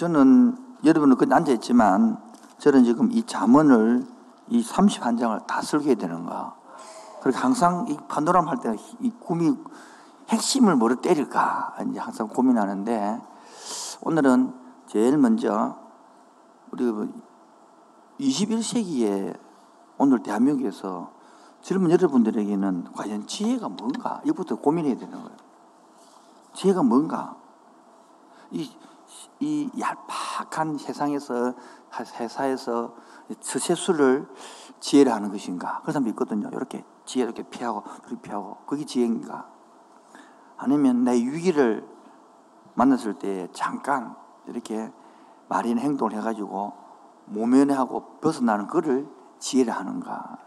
저는 여러분은 그냥 앉아있지만 저는 지금 이 잠언을 이 31 장을 다 설계해야 되는 거야. 그리고 항상 이 판도람 할때 이 꿈이 핵심을 뭐로 때릴까 이제 항상 고민하는데 오늘은 제일 먼저 우리 21세기에 오늘 대한민국에서 젊은 여러분들에게는 과연 지혜가 뭔가 이부터 고민해야 되는 거예요. 지혜가 뭔가 이, 이 얄팍한 세상에서 회사에서 서세수를 지혜를 하는 것인가? 그런 사람도 있거든요. 이렇게 지혜 이렇게 피하고 이렇게 피하고 그게 지혜인가? 아니면 내 위기를 만났을 때 잠깐 이렇게 말인 행동을 해가지고 모면하고 벗어나는 것을 지혜를 하는가?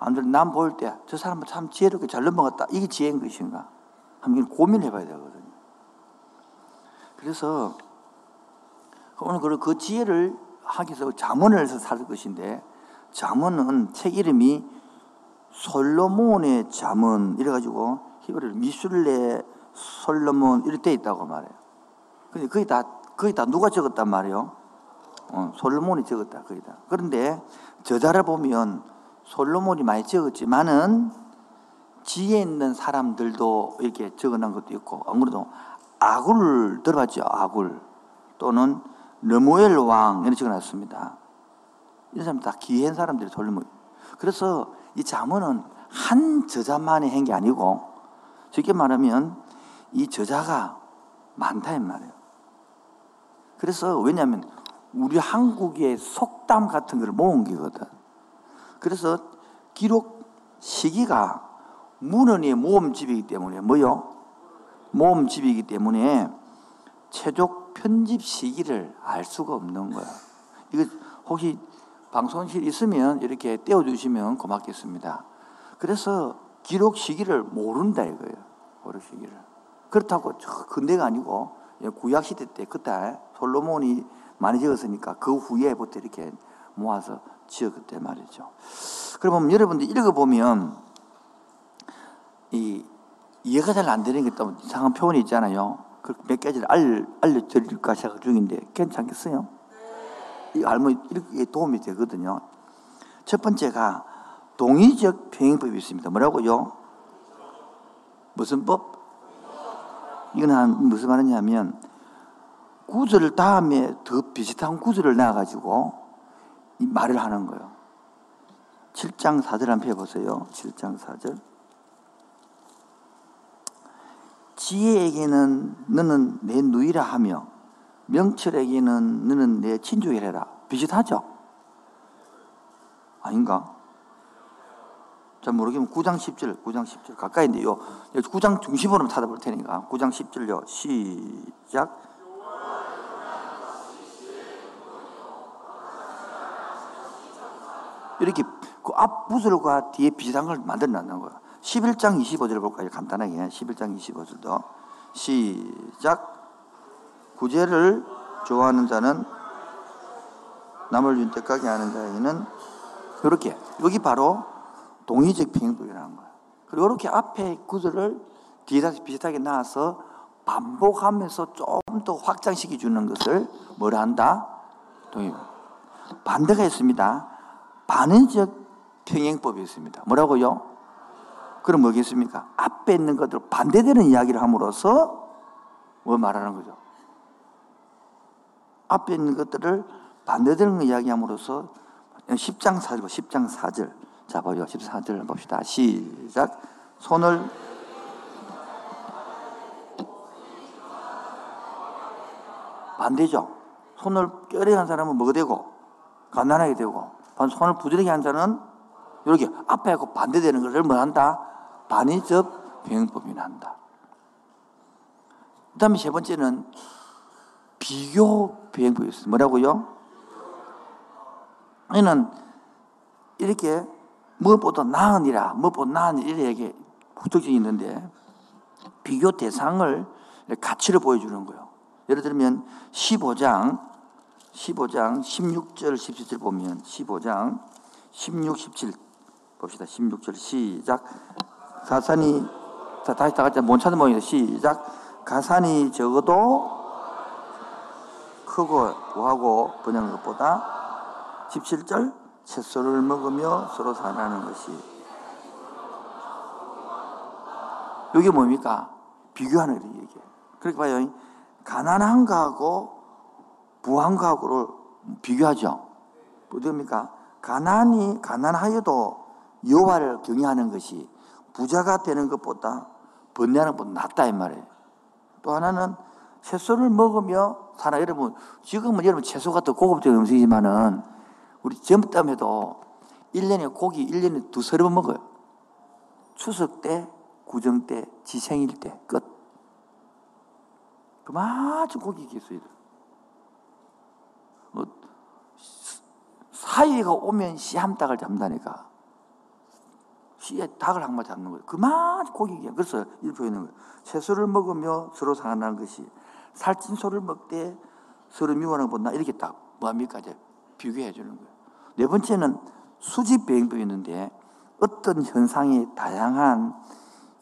남들 남 보일 때저 사람은 참 지혜롭게 잘 넘어갔다. 이게 지혜인 것인가? 한번 고민해 봐야 되거든요 그래서 오늘 그 지혜를 하기 위해서 자문을 해서 살 것인데 자문은 책 이름이 솔로몬의 자문 이래가지고 히브리를 미술레 솔로몬 이렇게 돼 있다고 말해요. 근데 거의 다 거의 다 누가 적었단 말이에요. 어, 솔로몬이 적었다 거의 다. 그런데 저자를 보면 솔로몬이 많이 적었지만은 지혜 있는 사람들도 이렇게 적어놓은 것도 있고 아무래도 아굴 들어봤죠 아굴 또는 느무엘 왕 이렇게 적어놨습니다. 이런 사람 다 기한 사람들이 솔로몬. 그래서 이 자문은 한 저자만이 한 게 아니고 쉽게 말하면 이 저자가 많다 이 말이에요. 그래서 왜냐하면 우리 한국의 속담 같은 걸 모은 게거든. 그래서 기록 시기가 문헌의 모음집이기 때문에 뭐요? 모음집이기 때문에 최종 편집 시기를 알 수가 없는 거야. 이거 혹시 방송실 있으면 이렇게 떼어주시면 고맙겠습니다. 그래서 기록 시기를 모른다 이거예요. 기록 시기를. 그렇다고 근대가 아니고 구약 시대 때 그때 솔로몬이 많이 지었으니까 그 후에부터 이렇게 모아서 지었기 말이죠. 그러면 여러분들 읽어보면 이 이해가 잘 안 되는 게 또 이상한 표현이 있잖아요. 그몇 가지를 알, 알려드릴까 생각 중인데 괜찮겠어요? 이거 알면 이렇게 도움이 되거든요. 첫 번째가 동의적 병행법이 있습니다. 뭐라고요? 무슨 법? 이건 무슨 말이냐면 구절 다음에 더 비슷한 구절을 넣어가지고 이 말을 하는 거예요. 7장 4절 한번 해보세요. 7장 4절. 지혜에게는 너는 내 누이라 하며 명철에게는 너는 내 친족이라. 비슷하죠? 아닌가? 잘 모르겠으면 9장 10절, 9장 10절 가까이인데 요. 9장 중심으로 찾아볼 테니까 9장 10절요. 시작. 이렇게 그 앞부절과 뒤에 비슷한 걸 만들어 놨는 거야. 11장 25절 볼까요? 간단하게. 11장 25절도. 시작. 구제를 좋아하는 자는 남을 윤택하게 하는 자에게는 이렇게. 여기 바로 동의적 평행법이라는 거야. 그리고 이렇게 앞에 구절을 뒤에다 비슷하게 놔서 반복하면서 좀 더 확장시켜 주는 것을 뭐라 한다? 동의. 반대가 있습니다. 반의적 평행법이 있습니다. 뭐라고요? 그럼 뭐겠습니까? 앞에 있는 것들 반대되는 이야기를 함으로써 뭐 말하는 거죠? 앞에 있는 것들을 반대되는 이야기 함으로써 10장 4절, 10장 4절. 자, 보죠. 14절 봅시다. 시작. 손을 반대죠. 손을 뼈리게 한 사람은 뭐가 되고? 가난하게 되고. 손을 부드럽게 한 자는 이렇게 앞에 하고 반대되는 것을 뭐 한다? 반의적 병행법이 난다. 그 다음에 세 번째는 비교 병행법이 있어요. 뭐라고요? 이는 이렇게 무엇보다 나으니라, 무엇보다 나은 이렇게 후적이 있는데 비교 대상을 가치를 보여주는 거예요. 예를 들면 15장 15장 16절 17절 보면 15장 16, 17 봅시다. 16절 시작. 가산이 자 다시 다 같이 못 찾은 모양이다. 시작. 가산이 적어도 크고 하고 번역한 것보다 17절 채소를 먹으며 서로 사랑하는 것이 이게 뭡니까? 비교하는 거예요, 이게. 그렇게 봐요. 가난한 거하고 부한 거하고를 비교하죠. 어떻습니까? 가난이 가난하여도 여호와를 경외하는 것이 부자가 되는 것보다 번뇌하는 것보다 낫다 이 말이에요. 또 하나는 채소를 먹으며 살아 여러분 지금은 여러분 채소가 더 고급적인 음식이지만은 우리 젊다면 해도 1년에 고기 1년에 두세 번 먹어요. 추석 때, 구정 때, 지생일 때 끝. 그만큼 고기 있어요. 뭐, 사위가 오면 씨한 닭을 잡는다니까. 닭을 한 마리 잡는 거예요. 그만 고기야. 그래서 보이는 거예요. 채소를 먹으며 서로 상한다는 것이 살찐 소를 먹되 서로 미워하는 것보다 이렇게 딱 뭐합니까? 이제 비교해 주는 거예요. 네 번째는 수집 배행법이 있는데 어떤 현상이 다양한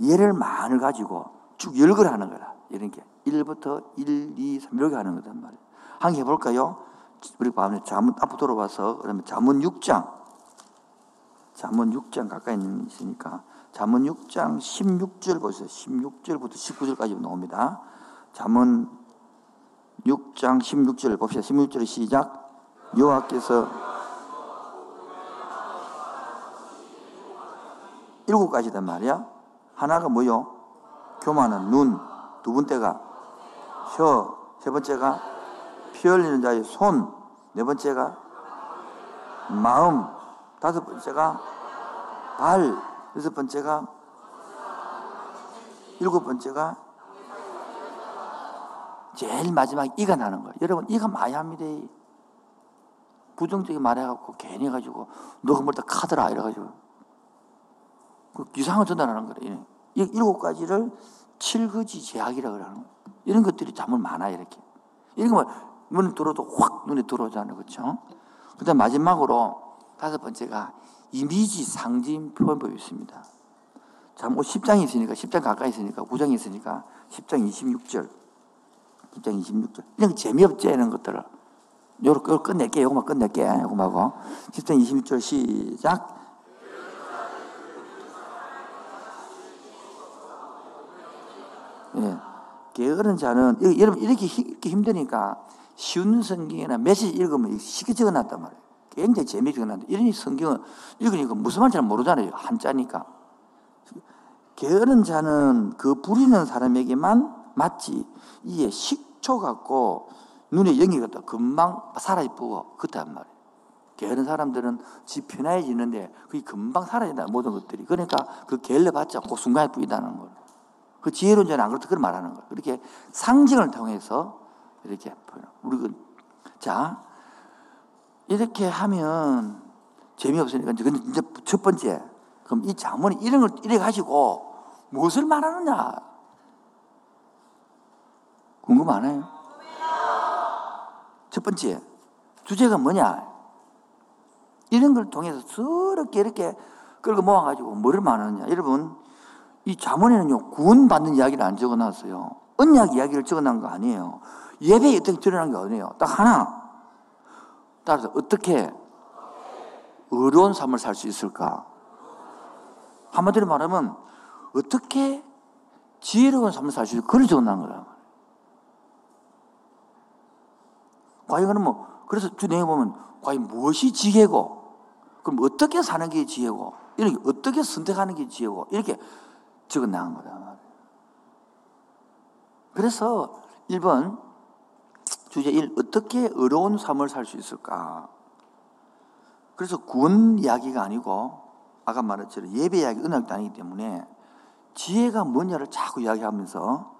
예를 많을 가지고 쭉 열걸 하는 거라. 이런 게 1부터 1, 2, 3 이렇게 하는 거단 말이에요. 한번 해볼까요? 우리 밤에 자문 앞으로 돌아와서 그러면 자문 6장 자문 6장 가까이 있으니까 자문 6장 16절 보세요. 16절부터 19절까지 나옵니다. 자문 6장 16절 봅시다. 16절 시작. 여호와께서 일곱 가지단 말이야. 하나가 뭐요? 교만한 눈. 두 번째가 혀. 세 번째가 피 흘리는 자의 손. 네 번째가 마음. 다섯 번째가 발. 여섯 번째가 일곱 번째가 제일 마지막 이가 나는 거예요. 여러분 이가 많이 합니다. 부정적인 말해갖고 괜히 해가지고 너가 뭘다 카더라 이래가지고 그 이상한 전달하는 거예요. 이 일곱 가지를 칠거지 제약이라 그러는 거예요. 이런 것들이 정말 많아 이렇게. 이런 거 눈에 들어도 확 눈에 들어오잖아요, 그렇죠? 그다음 마지막으로 다섯 번째가 이미지 상징 표현법이 있습니다. 자, 뭐 10장이 있으니까 10장 가까이 있으니까 9장이 있으니까 10장 26절. 10장 26절. 이런 거 재미없지 이런 것들을. 요렇게 요렇게 끝낼게. 요거만 끝낼게. 요거만고. 10장 26절 시작. 예. 게으른 자는 여러분 이렇게, 이렇게 힘드니까 쉬운 성경이나 메시지 읽으면 쉽게 적어놨단 말이에요. 굉장히 재미있게 적어놨는데 이런 성경은 읽으니까 무슨 말인지 잘 모르잖아요. 한자니까. 게으른 자는 그 부리는 사람에게만 맞지. 이에 식초 같고 눈에 영이 같다. 금방 살아있고 그렇단 말이에요. 게으른 사람들은 집 편해지는데 그게 금방 사라진다. 모든 것들이. 그러니까 그 게을러 봤자 그 순간에 뿌이다는 거예요. 그 지혜로운 자는 안 그렇다. 그걸 말하는 거예요. 이렇게 상징을 통해서 이렇게 우리 그, 자, 이렇게 하면 재미없으니까 근데 이제 첫 번째 그럼 이 자문이 이런 걸 이래 가지고 무엇을 말하느냐? 궁금 하나요? 첫 번째 주제가 뭐냐? 이런 걸 통해서 서럽게 이렇게 끌고 모아가지고 뭐를 말하느냐? 여러분 이 자문에는요 구원받는 이야기를 안 적어놨어요. 언약 이야기를 적어놓은 거 아니에요. 예배에 어떻게 드러난 게 아니에요. 딱 하나 따라서 어떻게 어려운 삶을 살 수 있을까? 한마디로 말하면 어떻게 지혜로운 삶을 살 수 있을까? 그걸 적어놓은 거다 과연 그러면 뭐, 그래서 주 내용 보면 과연 무엇이 지혜고 그럼 어떻게 사는 게 지혜고 이렇게 어떻게 선택하는 게 지혜고 이렇게 적어 나간 거다. 그래서 1번 주제 1 어떻게 어려운 삶을 살 수 있을까? 그래서 구원 이야기가 아니고 아까 말했처럼 예배 이야기 은학도 아니기 때문에 지혜가 뭐냐를 자꾸 이야기하면서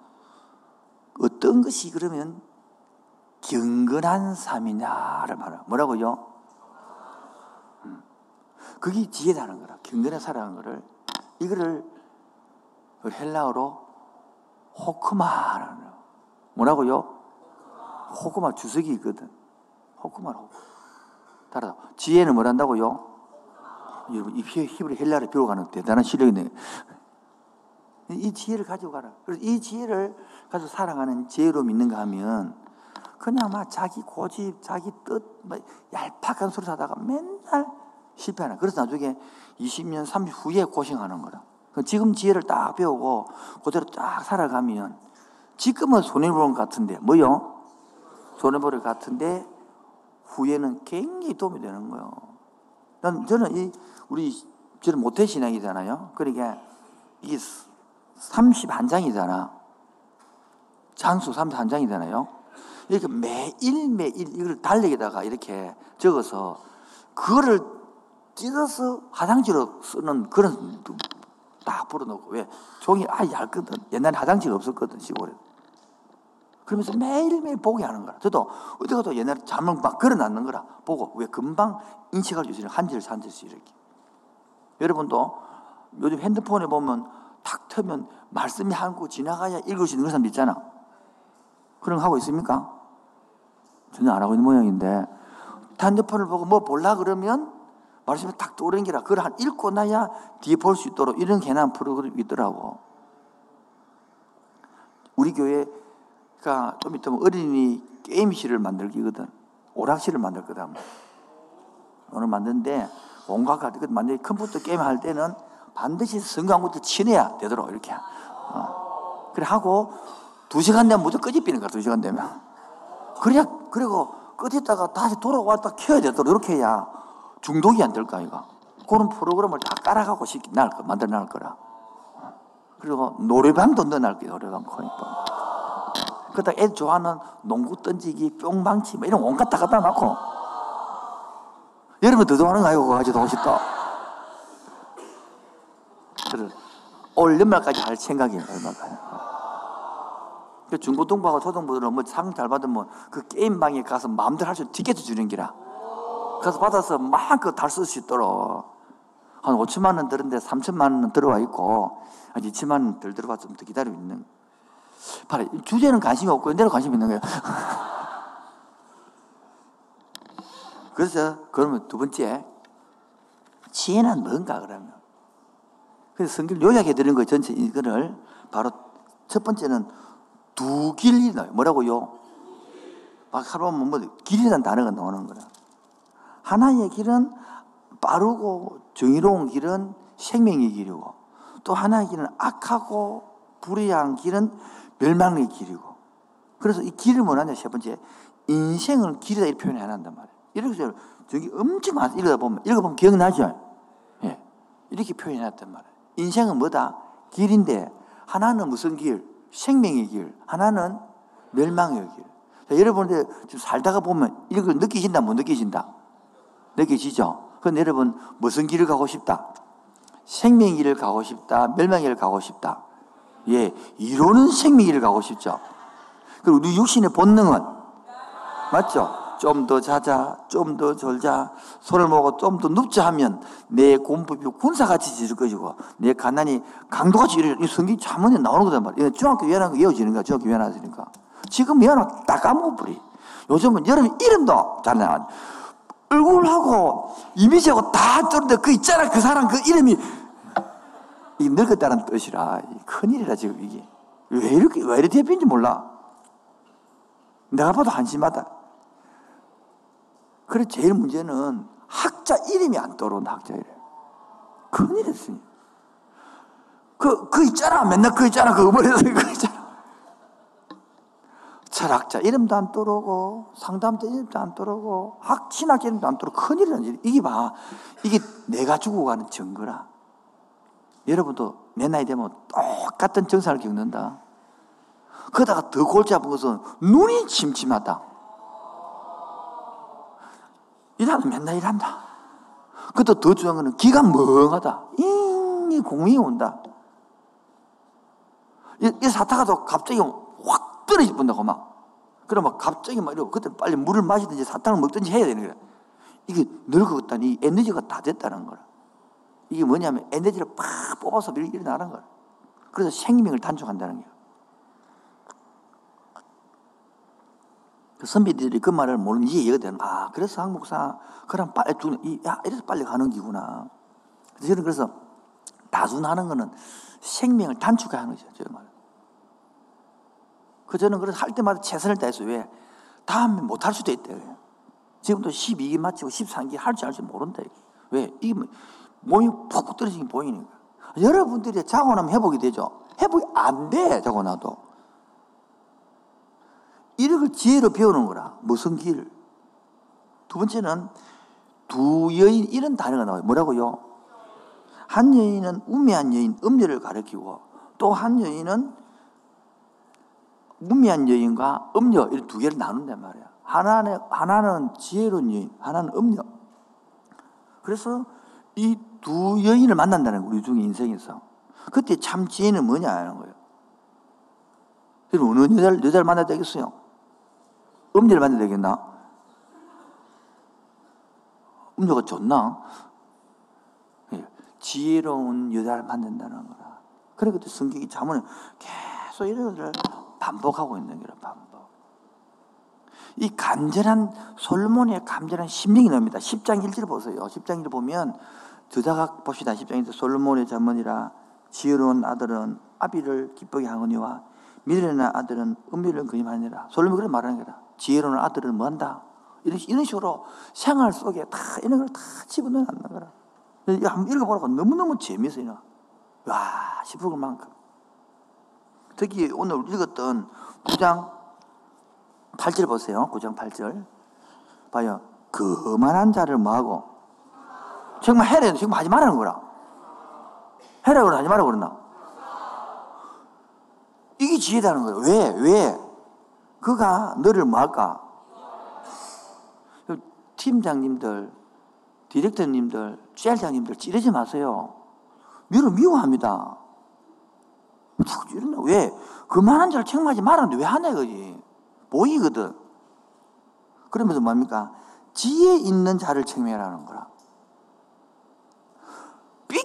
어떤 것이 그러면 경건한 삶이냐를 말해. 뭐라고요? 음. 그게 지혜라는 거라. 경건에 살아가는 거를. 이거를 헬라어로 호크마라는 거. 뭐라고요? 호크마 주석이 있거든. 호크마로 호크. 따라 지혜는 뭘 한다고요? 여러분, 이 히브리 헬라를 배워가는 대단한 실력이네. 이 지혜를 가지고 가라. 그래서 이 지혜를 가지고 살아가는 지혜로 믿는가 하면 그냥 막 자기 고집, 자기 뜻, 뭐 얄팍한 소리 하다가 맨날 실패하는. 그래서 나중에 20년, 30 후에 고생하는 거라. 그 지금 지혜를 딱 배우고 그대로 딱 살아가면 지금은 손해보는 것 같은데 뭐요? 손해보는 것 같은데 후에는 굉장히 도움이 되는 거예요. 난 저는 이 우리 저는 모태 신앙이잖아요. 그러니까 이게 31장이잖아. 장수 31장이잖아요. 이렇게 매일 매일 이걸 달력에다가 이렇게 적어서 그거를 찢어서 화장지로 쓰는 그런 딱 풀어놓고 왜 종이 아예 얇거든. 옛날에 화장지가 없었거든 시골에. 그러면서 매일매일 보게 하는 거라. 저도 어디 가도 옛날에 잠을 막 걸어놨는 거라. 보고 왜 금방 인식할 수 있어요. 한 줄, 한 줄씩 이렇게. 여러분도 요즘 핸드폰에 보면 탁 트면 말씀이 한국 지나가야 읽을 수 있는 사람 있잖아. 그런 거 하고 있습니까? 전혀 안 하고 있는 모양인데 핸드폰을 보고 뭐 볼라 그러면 말씀이 탁 떠오르는 라 그걸 한 읽고 나야 뒤에 볼 수 있도록 이런 개난 프로그램이 있더라고. 우리 교회 가좀 있으면 어린이 게임실을 만들기거든. 오락실을 만들 거다. 오늘 만드는데 온갖 가지 만들 컴퓨터 게임 할 때는 반드시 성경부터 친해야 되도록 이렇게. 어. 그래 하고 두 시간 되면 무조건 끄집히는 거야. 두 시간 되면. 그래야 그리고 끄집다가 다시 돌아왔다 켜야 되도록 이렇게 해야 중독이 안 될까 이거. 그런 프로그램을 다 깔아가고 싶 날, 만들어 날 거라. 그리고 노래방도 넣어놓을 거야, 노래방 코니까. 그러다 애 좋아하는 농구 던지기, 뿅 방치, 뭐 이런 온갖 다 갖다 놓고. 여러분 더 좋아하는 거 아니고, 가지고 오고 싶다. 올 연말까지 할 생각이에요, 얼마까지. 그 중고등부하고 초등부들은 뭐 상 잘 받으면 그 게임방에 가서 마음대로 할수 티켓 주는 기라. 가서 받아서 마음껏 달쓸 수 있도록. 한 5천만 원 들었는데 3천만 원 들어와 있고, 한 2천만 원 덜 들어와 좀 더 기다리고 있는. 봐라, 주제는 관심이 없고, 내로 관심이 있는 거예요. 그래서, 그러면 두 번째, 지혜는 뭔가, 그러면. 그래서 성경 요약해 드리는 거예요, 전체 이거를. 바로 첫 번째는 두 길이 나요. 뭐라고요? 막 하루 뭐, 길이라는 단어가 나오는 거라. 하나의 길은 빠르고 정의로운 길은 생명의 길이고 또 하나의 길은 악하고 불의한 길은 멸망의 길이고 그래서 이 길을 뭐냐냐 세 번째 인생을 길이다 이렇게 표현해 놨단 말이에요. 이렇게 저기 엄청 많아 읽어다 보면 읽어보면 기억나죠? 예. 이렇게 표현해 놨단 말이에요. 인생은 뭐다? 길인데 하나는 무슨 길? 생명의 길. 하나는 멸망의 길. 자, 여러분들 지금 살다가 보면 이걸 느끼신다 못 느끼신다? 느끼시죠? 그럼 여러분 무슨 길을 가고 싶다? 생명의 길을 가고 싶다. 멸망의 길을 가고 싶다. 예, 생명의 길을 가고 싶죠. 그리고 우리 육신의 본능은 맞죠? 좀 더 자자, 좀더 졸자, 손을 모고 좀 더 눕자 하면 내 공법이 군사같이 지을 것이고 내 가난이 강도같이 이르 이 성경 자문에 나오는 거단 말이에요. 중학교 위안한 거 이어지는 거야. 중학교 위안하 니까. 지금 위안하 다 까먹어버리. 요즘은 여름 이름도 잘 나와. 얼굴하고 이미지하고 다 쩌는데 그 있잖아 그 사람 그 이름이 이 늙었다는 뜻이라 큰일이라 지금 이게. 왜 이렇게 왜 이렇게 대표인지 몰라. 내가 봐도 한심하다. 그래 제일 문제는 학자 이름이 안 떠오른다 학자 이름 큰일이었으니. 그, 그 있잖아. 맨날 그 있잖아. 그 어버려서 그 있잖아. 철학자 이름도 안 떠오르고 상담도 이름도 안 떠오르고 학 신학 이름도 안 떠오르고 큰일이라는 일 이게 봐. 이게 내가 죽어가는 증거라 여러분도 내 나이 되면 똑같은 증상을 겪는다 그러다가 더 골치 아픈 것은 눈이 침침하다 일하면 맨날 일한다 그것도 더 중요한 것은 기가 멍하다 잉이 공이 온다 이, 이 사타가 또 갑자기 확 떨어질 뻔다고 막. 그럼 갑자기 막 이러고 그때 빨리 물을 마시든지 사탕을 먹든지 해야 되는 거야. 이게 늙었다니 에너지가 다 됐다는 거야. 이게 뭐냐면 에너지를 팍 뽑아서 일어나는 거야. 그래서 생명을 단축한다는 거야. 그 선배들이 그 말을 모르는 이해가 되는 아, 그래서 한국사, 그럼 빨리 죽는, 야, 이래서 빨리 가는 기구나. 저는 그래서 다순하는 거는 생명을 단축하는 거죠. 저 말. 그 저는 그래서 할 때마다 최선을 다했어요. 왜? 다음에 못 할 수도 있대. 지금도 12기 마치고 13기 할지 할지 모른다. 왜? 이게 뭐 몸이 푹 떨어지긴 보이니까. 여러분들이 자고 나면 회복이 되죠. 회복이 안 돼, 자고 나도. 이걸 지혜로 배우는 거라. 무슨 길? 두 번째는 두 여인 이런 단어가 나와요. 뭐라고요? 한 여인은 우매한 여인, 음녀를 가리키고 또 한 여인은 우매한 여인과 음녀 이렇게 두 개를 나눈단 말이야. 하나는 하나는 지혜로운 여인, 하나는 음녀. 그래서 이 두 여인을 만난다는 거예요. 우리 중에 인생에서. 그때 참 지혜는 뭐냐 하는 거예요. 그럼 어느 여자를, 여자를 만나야 되겠어요? 음녀를 만나야 되겠나? 음녀가 좋나? 예, 지혜로운 여자를 만난다는 거라. 그래, 그때 성경이 자문에 계속 이런 것을 반복하고 있는 거라, 반복. 이 간절한 솔로몬의 간절한 심령이 나옵니다. 10장 1절 보세요. 10장 1절 보면 저자가 봅시다. 10장 1절 솔로몬의 자문이라 지혜로운 아들은 아비를 기쁘게 하거니와 미련한 아들은 은밀을 그림하니라. 솔로몬이 그런 말하는 거라. 지혜로운 아들은 뭐한다? 이런, 이런 식으로 생활 속에 다 이런 걸 다 집어넣어 놨는 거라. 한번 읽어보라고 너무너무 재미있어요. 와, 싶을 만큼. 특히 오늘 읽었던 9장 8절 보세요. 9장 8절. 봐요. 그만한 자를 뭐하고? 정말 해라. 정말 하지 말라는 거라. 해라고 하지 말라고 그러나? 이게 지혜다는 거예요. 왜? 왜? 그가 너를 뭐 할까? 팀장님들, 디렉터님들, 셀장님들 찌르지 마세요. 미를 미워합니다. 자꾸 찌른다. 왜? 그만한 자를 책망하지 말았는데 왜 하냐 이거지. 보이거든. 그러면서 뭡니까? 지혜 있는 자를 책망하라는 거라.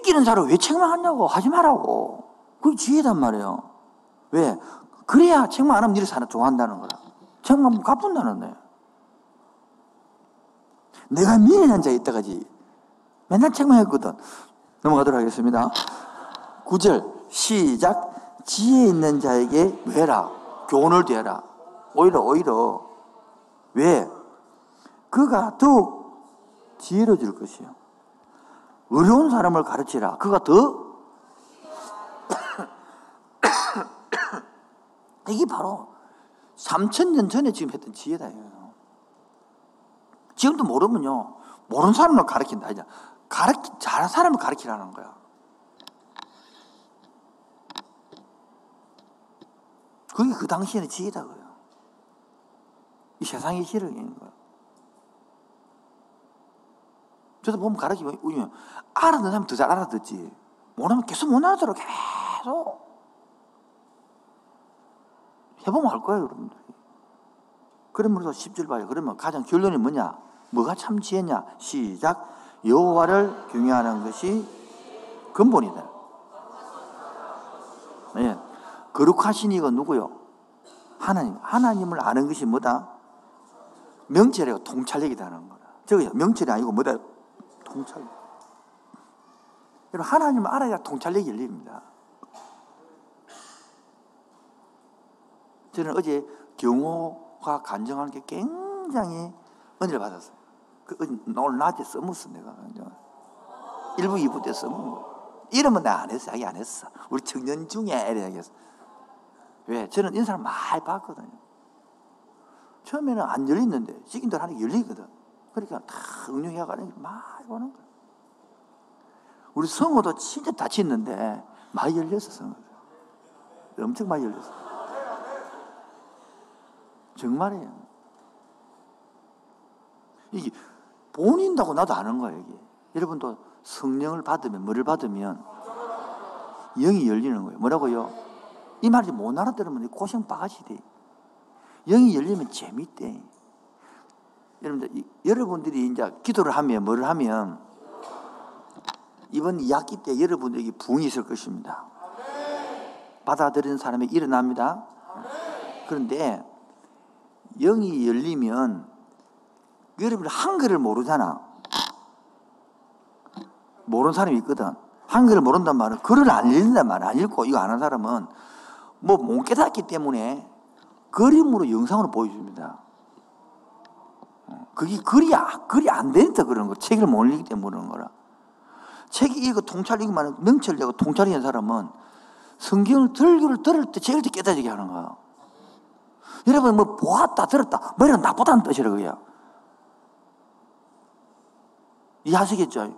삐끼는 자를 왜 책망하냐고 하지 말라고. 그게 지혜단 말이에요. 왜? 그래야 책망 안 하면 니를 사람 좋아한다는 거라. 책망하면 갚는다는 데 내가 미련한 자에 있다가지. 맨날 책망했거든. 넘어가도록 하겠습니다. 9절 시작 지혜 있는 자에게 왜라 교훈을 대라 오히려 오히려 왜 그가 더욱 지혜로워질 것이요 어려운 사람을 가르치라. 그가 더 이게 바로 3천년 전에 지금 했던 지혜다 지금도 모르면요. 모르는 사람을 가르친다. 이제 가르치 잘하는 사람을 가르치라는 거야. 그게 그 당시에는 지혜다고요. 이 세상의 있는 거예요. 저도 보면 가르치면 알아듣는 사람 더잘 알아듣지. 모르면 계속 못 알아들어. 계속. 해보면 알 거예요, 여러분들이. 그러면서 10절 봐요. 그러면 가장 결론이 뭐냐? 뭐가 참 지혜냐? 시작. 여호와를 경외하는 것이 근본이다. 네. 거룩하신 이가 누구요? 하나님. 하나님을 아는 것이 뭐다? 명철이고 통찰력이다는 거다. 저거 명철이 아니고 뭐다? 통찰. 여러분, 하나님을 알아야 통찰력이 열립니다. 저는 어제 경호가 간증하는 게 굉장히 은혜를 받았어요. 그, 오늘 낮에 써먹었어, 내가. 1부, 2부 때 써먹은 거. 이름은 내가 안 했어, 안 했어. 우리 청년 중에 이래야겠어. 왜? 저는 사람 많이 봤거든요. 처음에는 안 열리는데, 시킨들 하는 게 열리거든. 그러니까 다 응용해 가는 게 많이 보는 거야. 우리 성호도 진짜 다쳤는데, 많이 열렸어, 성호. 엄청 많이 열렸어. 정말이에요. 이게 본인다고 나도 아는 거예요, 이게. 여러분도 성령을 받으면, 뭐를 받으면, 영이 열리는 거예요. 뭐라고요? 이 말이 못 알아들으면 고생 바가지 돼. 영이 열리면 재밌대. 여러분들, 여러분들이 이제 기도를 하면, 뭐를 하면, 이번 2학기 때 여러분들에게 부흥이 있을 것입니다. 받아들이는 사람이 일어납니다. 그런데, 영이 열리면, 여러분 한글을 모르잖아. 모르는 사람이 있거든. 한글을 모른단 말은 글을 안 읽는단 말은 안 읽고 이거 아는 사람은 뭐 못 깨닫기 때문에 그림으로 영상으로 보여줍니다. 그게 글이, 글이 안 되니까 그런 거. 책을 못 읽기 때문에 그런 거라. 책이 이거 통찰 읽으면 명철 내고 통찰 있는 사람은 성경을 들기를 들을 때 제일 깨닫게 하는 거야. 여러분 뭐 보았다 들었다 뭐 이런 나쁘다는 뜻이라 그게요. 이해하시겠죠?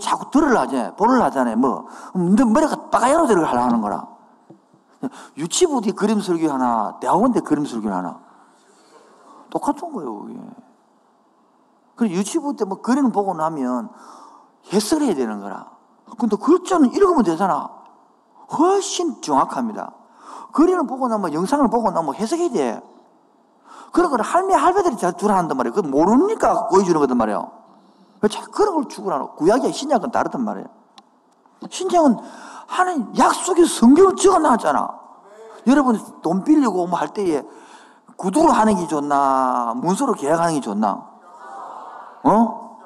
자꾸 들으려 하잖아요. 보려 하잖아요. 뭐, 너 머리가 빠가야로 들어가려 하는 거라. 유치부디 그림 설교 하나, 대학원 때 그림 설교 하나. 똑같은 거예요, 그게. 그리고 유치부 때 뭐 그림 보고 나면 해석을 해야 되는 거라. 근데 글자는 읽으면 되잖아. 훨씬 정확합니다. 그림을 보고 나면 영상을 보고 나면 해석해야 돼. 그런 걸 할매, 할배들이 잘 두라 한단 말이에요. 그 모르니까 보여주는 거단 말이에요. 자, 그런 걸 추구하는 구약이야 신약은 다르단 말이에요. 신약은 하는 약속의 성경을 적어 놨잖아. 여러분 돈 빌리고 뭐 할 때에 구두로 하는 게 좋나 문서로 계약하는 게 좋나? 어?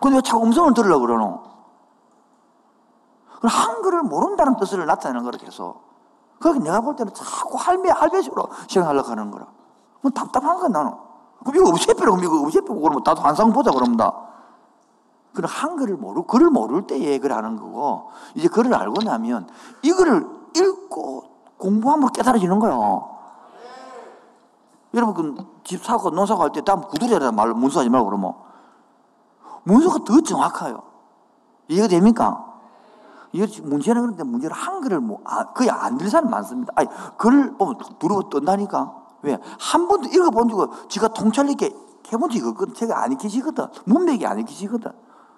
근데 왜 자꾸 음성을 들으려고 그러노? 한글을 모른다는 뜻을 나타내는 거라 계속. 그러니 내가 볼 때는 자꾸 할매, 할배식으로 시행하려고 하는 거라. 뭐 답답한 거야, 나는. 그럼 이거 없애빼라, 그럼 이거 없애빼고 그러면 나도 한상 보자, 그럼 다. 그럼 한글을 모르, 글을 모를 때에 그걸 하는 거고, 이제 글을 알고 나면 이거를 읽고 공부하면 깨달아지는 거야. 여러분, 그집 사고, 농 사고 할 때, 다음 구두리라 말로 문서하지 말고 그러면. 문서가 더 정확해요. 이해가 됩니까? 문제는 그런데 문제는 한글을 뭐, 아, 거의 안들 사람 많습니다. 아니, 글을 보면 두르고 뜬다니까. 왜? 한 번도 읽어본 적은 지가 통찰 있게 해본 적이 없거든. 제가 안 익히시거든. 문맥이 안 익히시거든.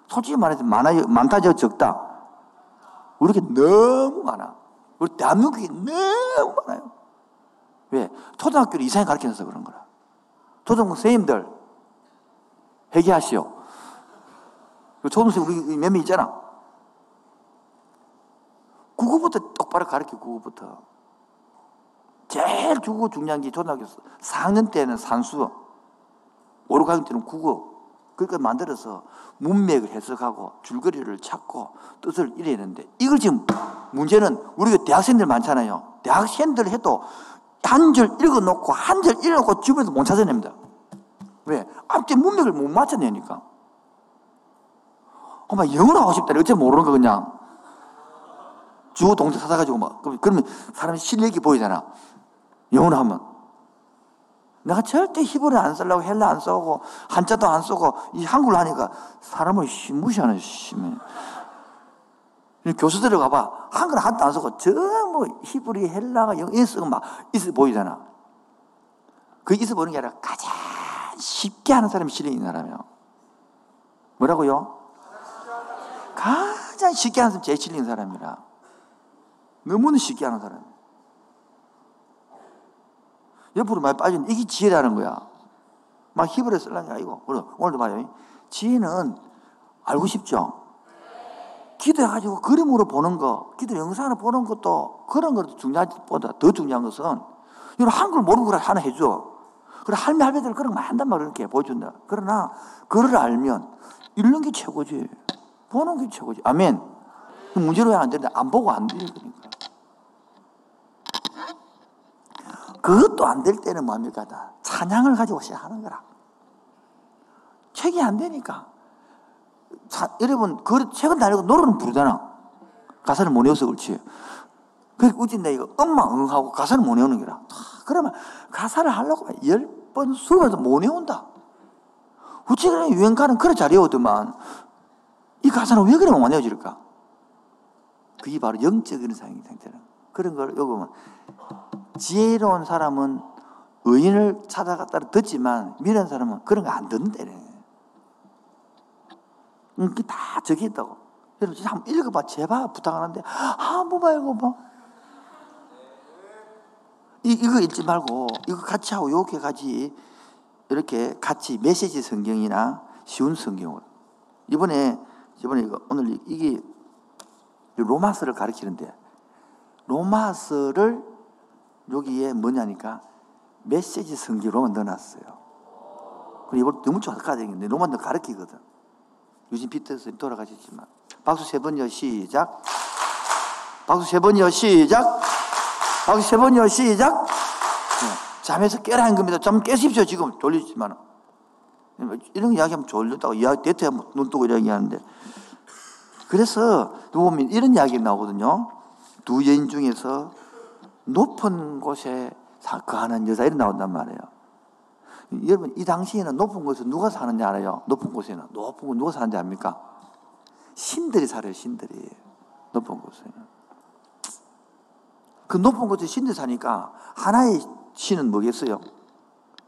솔직히 말해서 많아요. 많다, 저 적다. 우리게 너무 많아. 우리 대한민국이 너무 많아요. 왜? 초등학교를 이상하게 가르쳐서 그런 거라. 초등학교 선생님들, 회개하시오. 초등생 우리 몇 명 있잖아. 국어부터 똑바로 가르쳐, 국어부터. 제일 주고 중요한 게 초등학교 4학년 때는 산수, 5, 6학년 때는 국어. 그러니까 만들어서 문맥을 해석하고 줄거리를 찾고 뜻을 이래야 되는데 이걸 지금 문제는 우리가 대학생들 많잖아요. 대학생들 해도 한줄 읽어놓고 한줄 읽어놓고 주변에서 못 찾아냅니다. 왜? 앞뒤 문맥을 못 맞춰내니까. 엄마 영어로 하고 싶다. 어째 모르는 거 그냥. 주어 동사 찾아가지고 막. 그러면 사람이 실력이 보이잖아. 영어로 하면. 내가 절대 히브리 안 쓰려고 헬라 안 쓰고 한자도 안 쓰고 이 한글로 하니까 사람을 무시하는 심해. 교수들 가봐. 한글 한도 안 쓰고 전뭐 히브리 헬라가 영어 쓰고 막 있어 보이잖아. 그 있어 보이는 게 아니라 가장 쉽게 하는 사람이 실력이 사람이에요. 뭐라고요? 가장 쉽게 하는 사람이 제일 실력 있는 사람이라. 너무나 쉽게 하는 사람. 옆으로 많이 빠지는 이게 지혜라는 거야. 막 히브리어 쓰려는 게 아니고. 오늘도 봐요. 지혜는 알고 싶죠? 기도해가지고 그림으로 보는 거, 기도 영상으로 보는 것도 그런 것도 중요하지 보다 더 중요한 것은 이런 한글 모르는 걸 하나 해줘. 그래, 할매, 할배들 그런 거 한단 말이야. 이렇게 보여준다. 그러나, 그를 알면 읽는 게 최고지. 보는 게 최고지. 아멘. 문제로 안 되는데 안 보고 안 읽으니까. 그것도 안 될 때는 뭡니까? 다 찬양을 가지고 시작하는 거라. 책이 안 되니까. 자, 여러분, 그 책은 다니고 노래는 부르잖아. 가사를 못 외워서 그렇지. 그 우진 내 이거 엄마 응 하고 가사를 못 외우는 거라. 그러면 가사를 하려고 열 번, 번도 못 외운다. 우치 그래 유행가는 그래 잘 외우더만 이 가사는 왜 그래 못 외워질까? 그게 바로 영적인 상태는 그런 걸 보면 지혜로운 사람은 의인을 찾아갔다 듣지만 미련한 사람은 그런 거 안 듣는다네. 그게 다 적혀 있다고. 여러분 한번 읽어봐. 제발 부탁하는데 한 번만 읽어봐. 이, 이거 읽지 말고 이거 같이 하고 이렇게 같이 이렇게 같이 메시지 성경이나 쉬운 성경을 이번에 이번에 이거 오늘 이게 로마서를 가르치는데 로마서를 여기에 뭐냐니까 메시지 성경으로만 넣어놨어요. 그리고 이걸 너무 좋아서 가정인데 로마도 가르치거든. 유진 피터스 돌아가셨지만 박수 세 번이요 시작. 박수 세 번이요 시작. 박수 세 번이요 시작. 네. 잠에서 깨라 한 겁니다. 잠 깨십시오 지금 졸리지만 이런 거 이야기하면 졸렸다고 이야기 대퇴 눈 뜨고 이야기하는데 그래서 보면 이런 이야기 나오거든요. 두 여인 중에서 높은 곳에 거하는 여자 이런 나온단 말이에요. 여러분 이 당시에는 높은 곳에 누가 사는지 알아요? 높은 곳에는 높은 곳 누가 사는지 압니까? 신들이 살아요. 신들이 높은 곳에는. 그 높은 곳에 신들이 사니까 하나의 신은 뭐겠어요?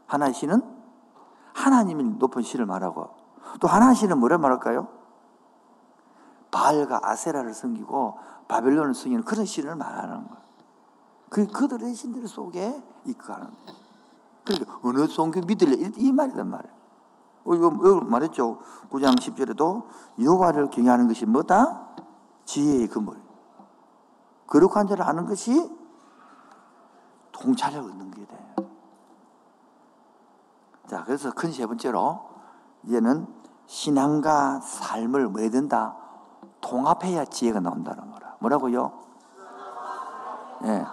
하나의 신은 하나님이 높은 신을 말하고 또 하나의 신은 뭐라 말할까요? 바알과 아세라를 섬기고 바벨론을 섬기는 그런 신을 말하는 거예요. 그 그들의 신들 속에 이끌어가는 거예요. 그러니까 어느 성경 믿을래 이 말이란 말이에요. 어, 이거 말했죠. 9장 10절에도 여호와를 경외하는 것이 뭐다? 지혜의 근본. 거룩한 자를 아는 것이 통찰을 얻는 게 돼요. 자, 그래서 큰 세 번째로 이제는 신앙과 삶을 뭐 해야 된다? 통합해야 지혜가 나온다는 거라. 뭐라고요? 예. 네.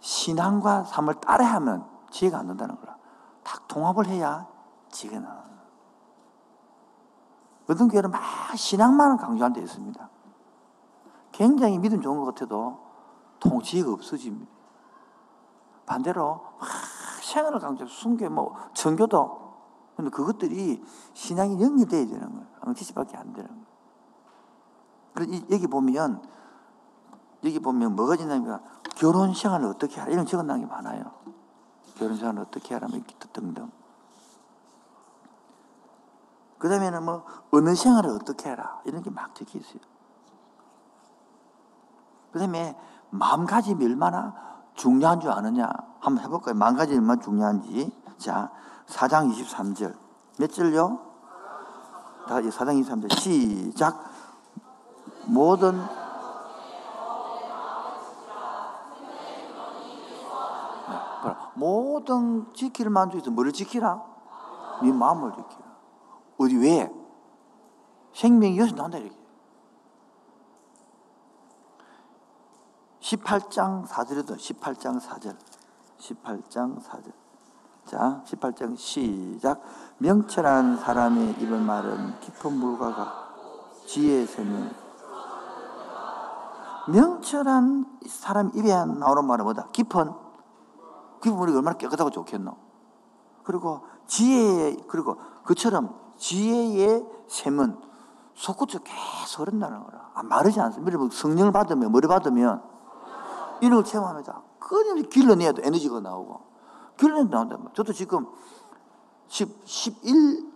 신앙과 삶을 따라하면 지혜가 안 난다는 거라. 딱 통합을 해야 지혜가 나. 어떤 교회는 막 신앙만 강조한 데 있습니다. 굉장히 믿음 좋은 것 같아도 통지가 없어집니다. 반대로 막 생활을 강조, 순교, 뭐 전교도 근데 그것들이 신앙이 연결돼야 되는 거예요. 엉치밖에 안 되는 거예요. 여기 보면 여기 보면 뭐가 지나면 결혼 생활을 어떻게 하라 이런 적어놓은 게 많아요. 생활을 어떻게 하라면 등등. 그 다음에는 뭐 어느 생활을 어떻게 해라 이런 게 막 적혀 있어요. 그 다음에 마음가짐이 얼마나 중요한 줄 아느냐 한번 해볼까요? 마음가짐이 얼마나 중요한지 자 4장 23절 몇 절요? 4장 23절 시작 모든 모든 지킬 만족에서 뭐를 지키라? 네 마음을 지키라. 어디 왜? 생명이 여기서 나온다 이렇게. 18장 4절에도 18장 4절. 18장 4절. 자, 18장 시작. 명철한 사람의 입은 말은 깊은 물과 같 지혜의 샘은 명철한 사람 입에 나오는 말은 뭐다? 깊은 그 부분이 얼마나 깨끗하고 좋겠노. 그리고 지혜 그리고 그처럼 지혜의 샘은 속구쳐 계속 흐른다는 거라. 아, 마르지 않습니다. 뭐 성령을 받으면, 머리 받으면, 이런 걸 체험하면서 끊임없이 길러내야 돼. 에너지가 나오고. 길러내야 나온단 말이야. 저도 지금 10, 11,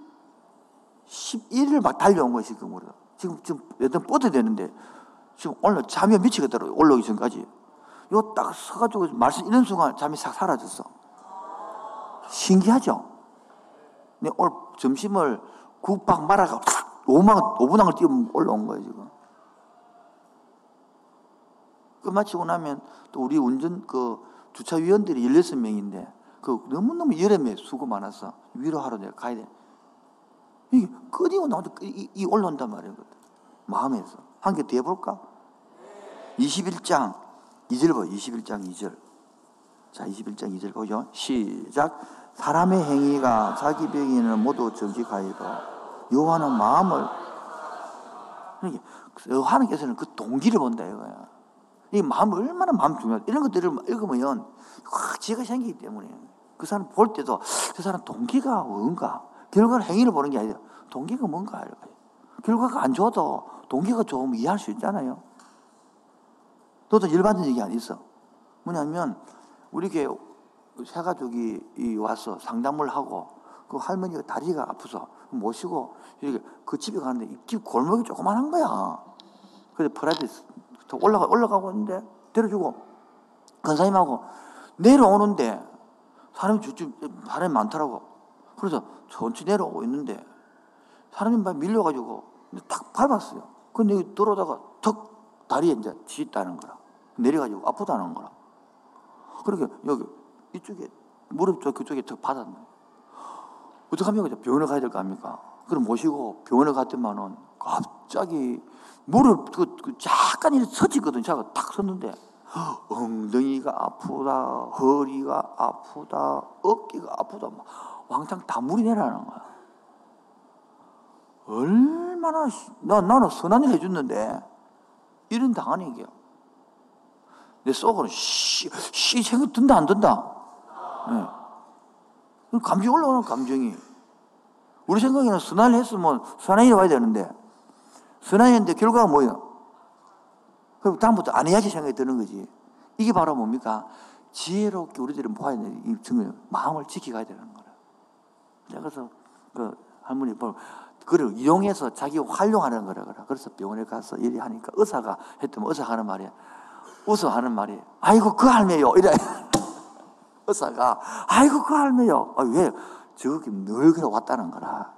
11을 막 달려온 거예요, 지금 우리가. 지금, 지금, 여튼 뻗어야 되는데, 지금 오늘 잠이 미치겠더라고요. 올라오기 전까지. 요딱 서가지고 말씀 이런 순간 잠이 싹 사라졌어. 신기하죠? 내 오늘 점심을 국밥 말아가 5만, 5분항을 뛰어 올라온 거예요, 지금. 끝마치고 나면 또 우리 운전, 그 주차위원들이 16명인데, 그 너무너무 여름에 수고 많아서 위로하러 내가 가야 돼. 이게 끊이고 나도 이, 이 올라온단 말이에요. 마음에서. 한 개 더 해볼까? 21장 2절 봐, 21장 2절. 자, 21장 2절 보죠. 시작. 사람의 행위가 자기 병에는 모두 정직하여도 여호와는 마음을 하나님께서는 그 동기를 본다 이거야. 이 마음 얼마나 마음 중요해. 이런 것들을 읽으면 확 지혜가 생기기 때문에 그 사람 볼 때도 그 사람 동기가 뭔가 결과를 행위를 보는 게 아니라 동기가 뭔가. 결과가 안 좋아도 동기가 좋으면 이해할 수 있잖아요. 너도 일반적인 얘기 안 있어. 뭐냐면 우리 교회 새 가족이 와서 상담을 하고 그 할머니가 다리가 아프서 모시고 그 집에 가는데 집 골목이 조그만한 거야. 그래서 프라이빗 올라가 올라가고 있는데 데려주고 권사님하고 내려오는데 사람이 저쪽 사람이 많더라고. 그래서 천천히 내려오고 있는데 사람이 막 밀려가지고 탁 밟았어요. 근데 들어오다가 턱 다리에 이제 지있다는 거라. 내려가지고 아프다는 거라. 그러니까 여기 이쪽에 무릎 쪽 그쪽에 턱 받았네. 어떡하면 병원에 가야 될 거 아닙니까? 그럼 모시고 병원에 갔더만은 갑자기 무릎 그, 그 약간 이렇게 서지거든. 제가 탁 섰는데 엉덩이가 아프다, 허리가 아프다, 어깨가 아프다, 왕창 다 물이 내라는 거야. 얼마나 시- 나 나는 선한 일 해줬는데 이런 당하는 얘기야. 내 속으로 씨, 씨 생각 든다 안 든다. 네. 그 감정이 올라오는 감정이. 우리 생각에는 일 했으면 선한 일이 와야 되는데 선한 일인데 결과가 뭐야? 그럼 다음부터 안 해야지 생각이 드는 거지. 이게 바로 뭡니까? 지혜롭게 우리들이 모아야 되는 이 증거, 마음을 지켜가야 되는 거라. 그래서 그 할머니 뭐 그를 이용해서 자기 활용하는 거라 그래. 그래서 병원에 가서 일이 하니까 의사가 했더니 의사가 하는 말이야. 웃어 하는 말이 아이고 그 할매요. 이래. 의사가 아이고 그 할매요. 아, 왜? 저기 늘 그래 왔다는 거라.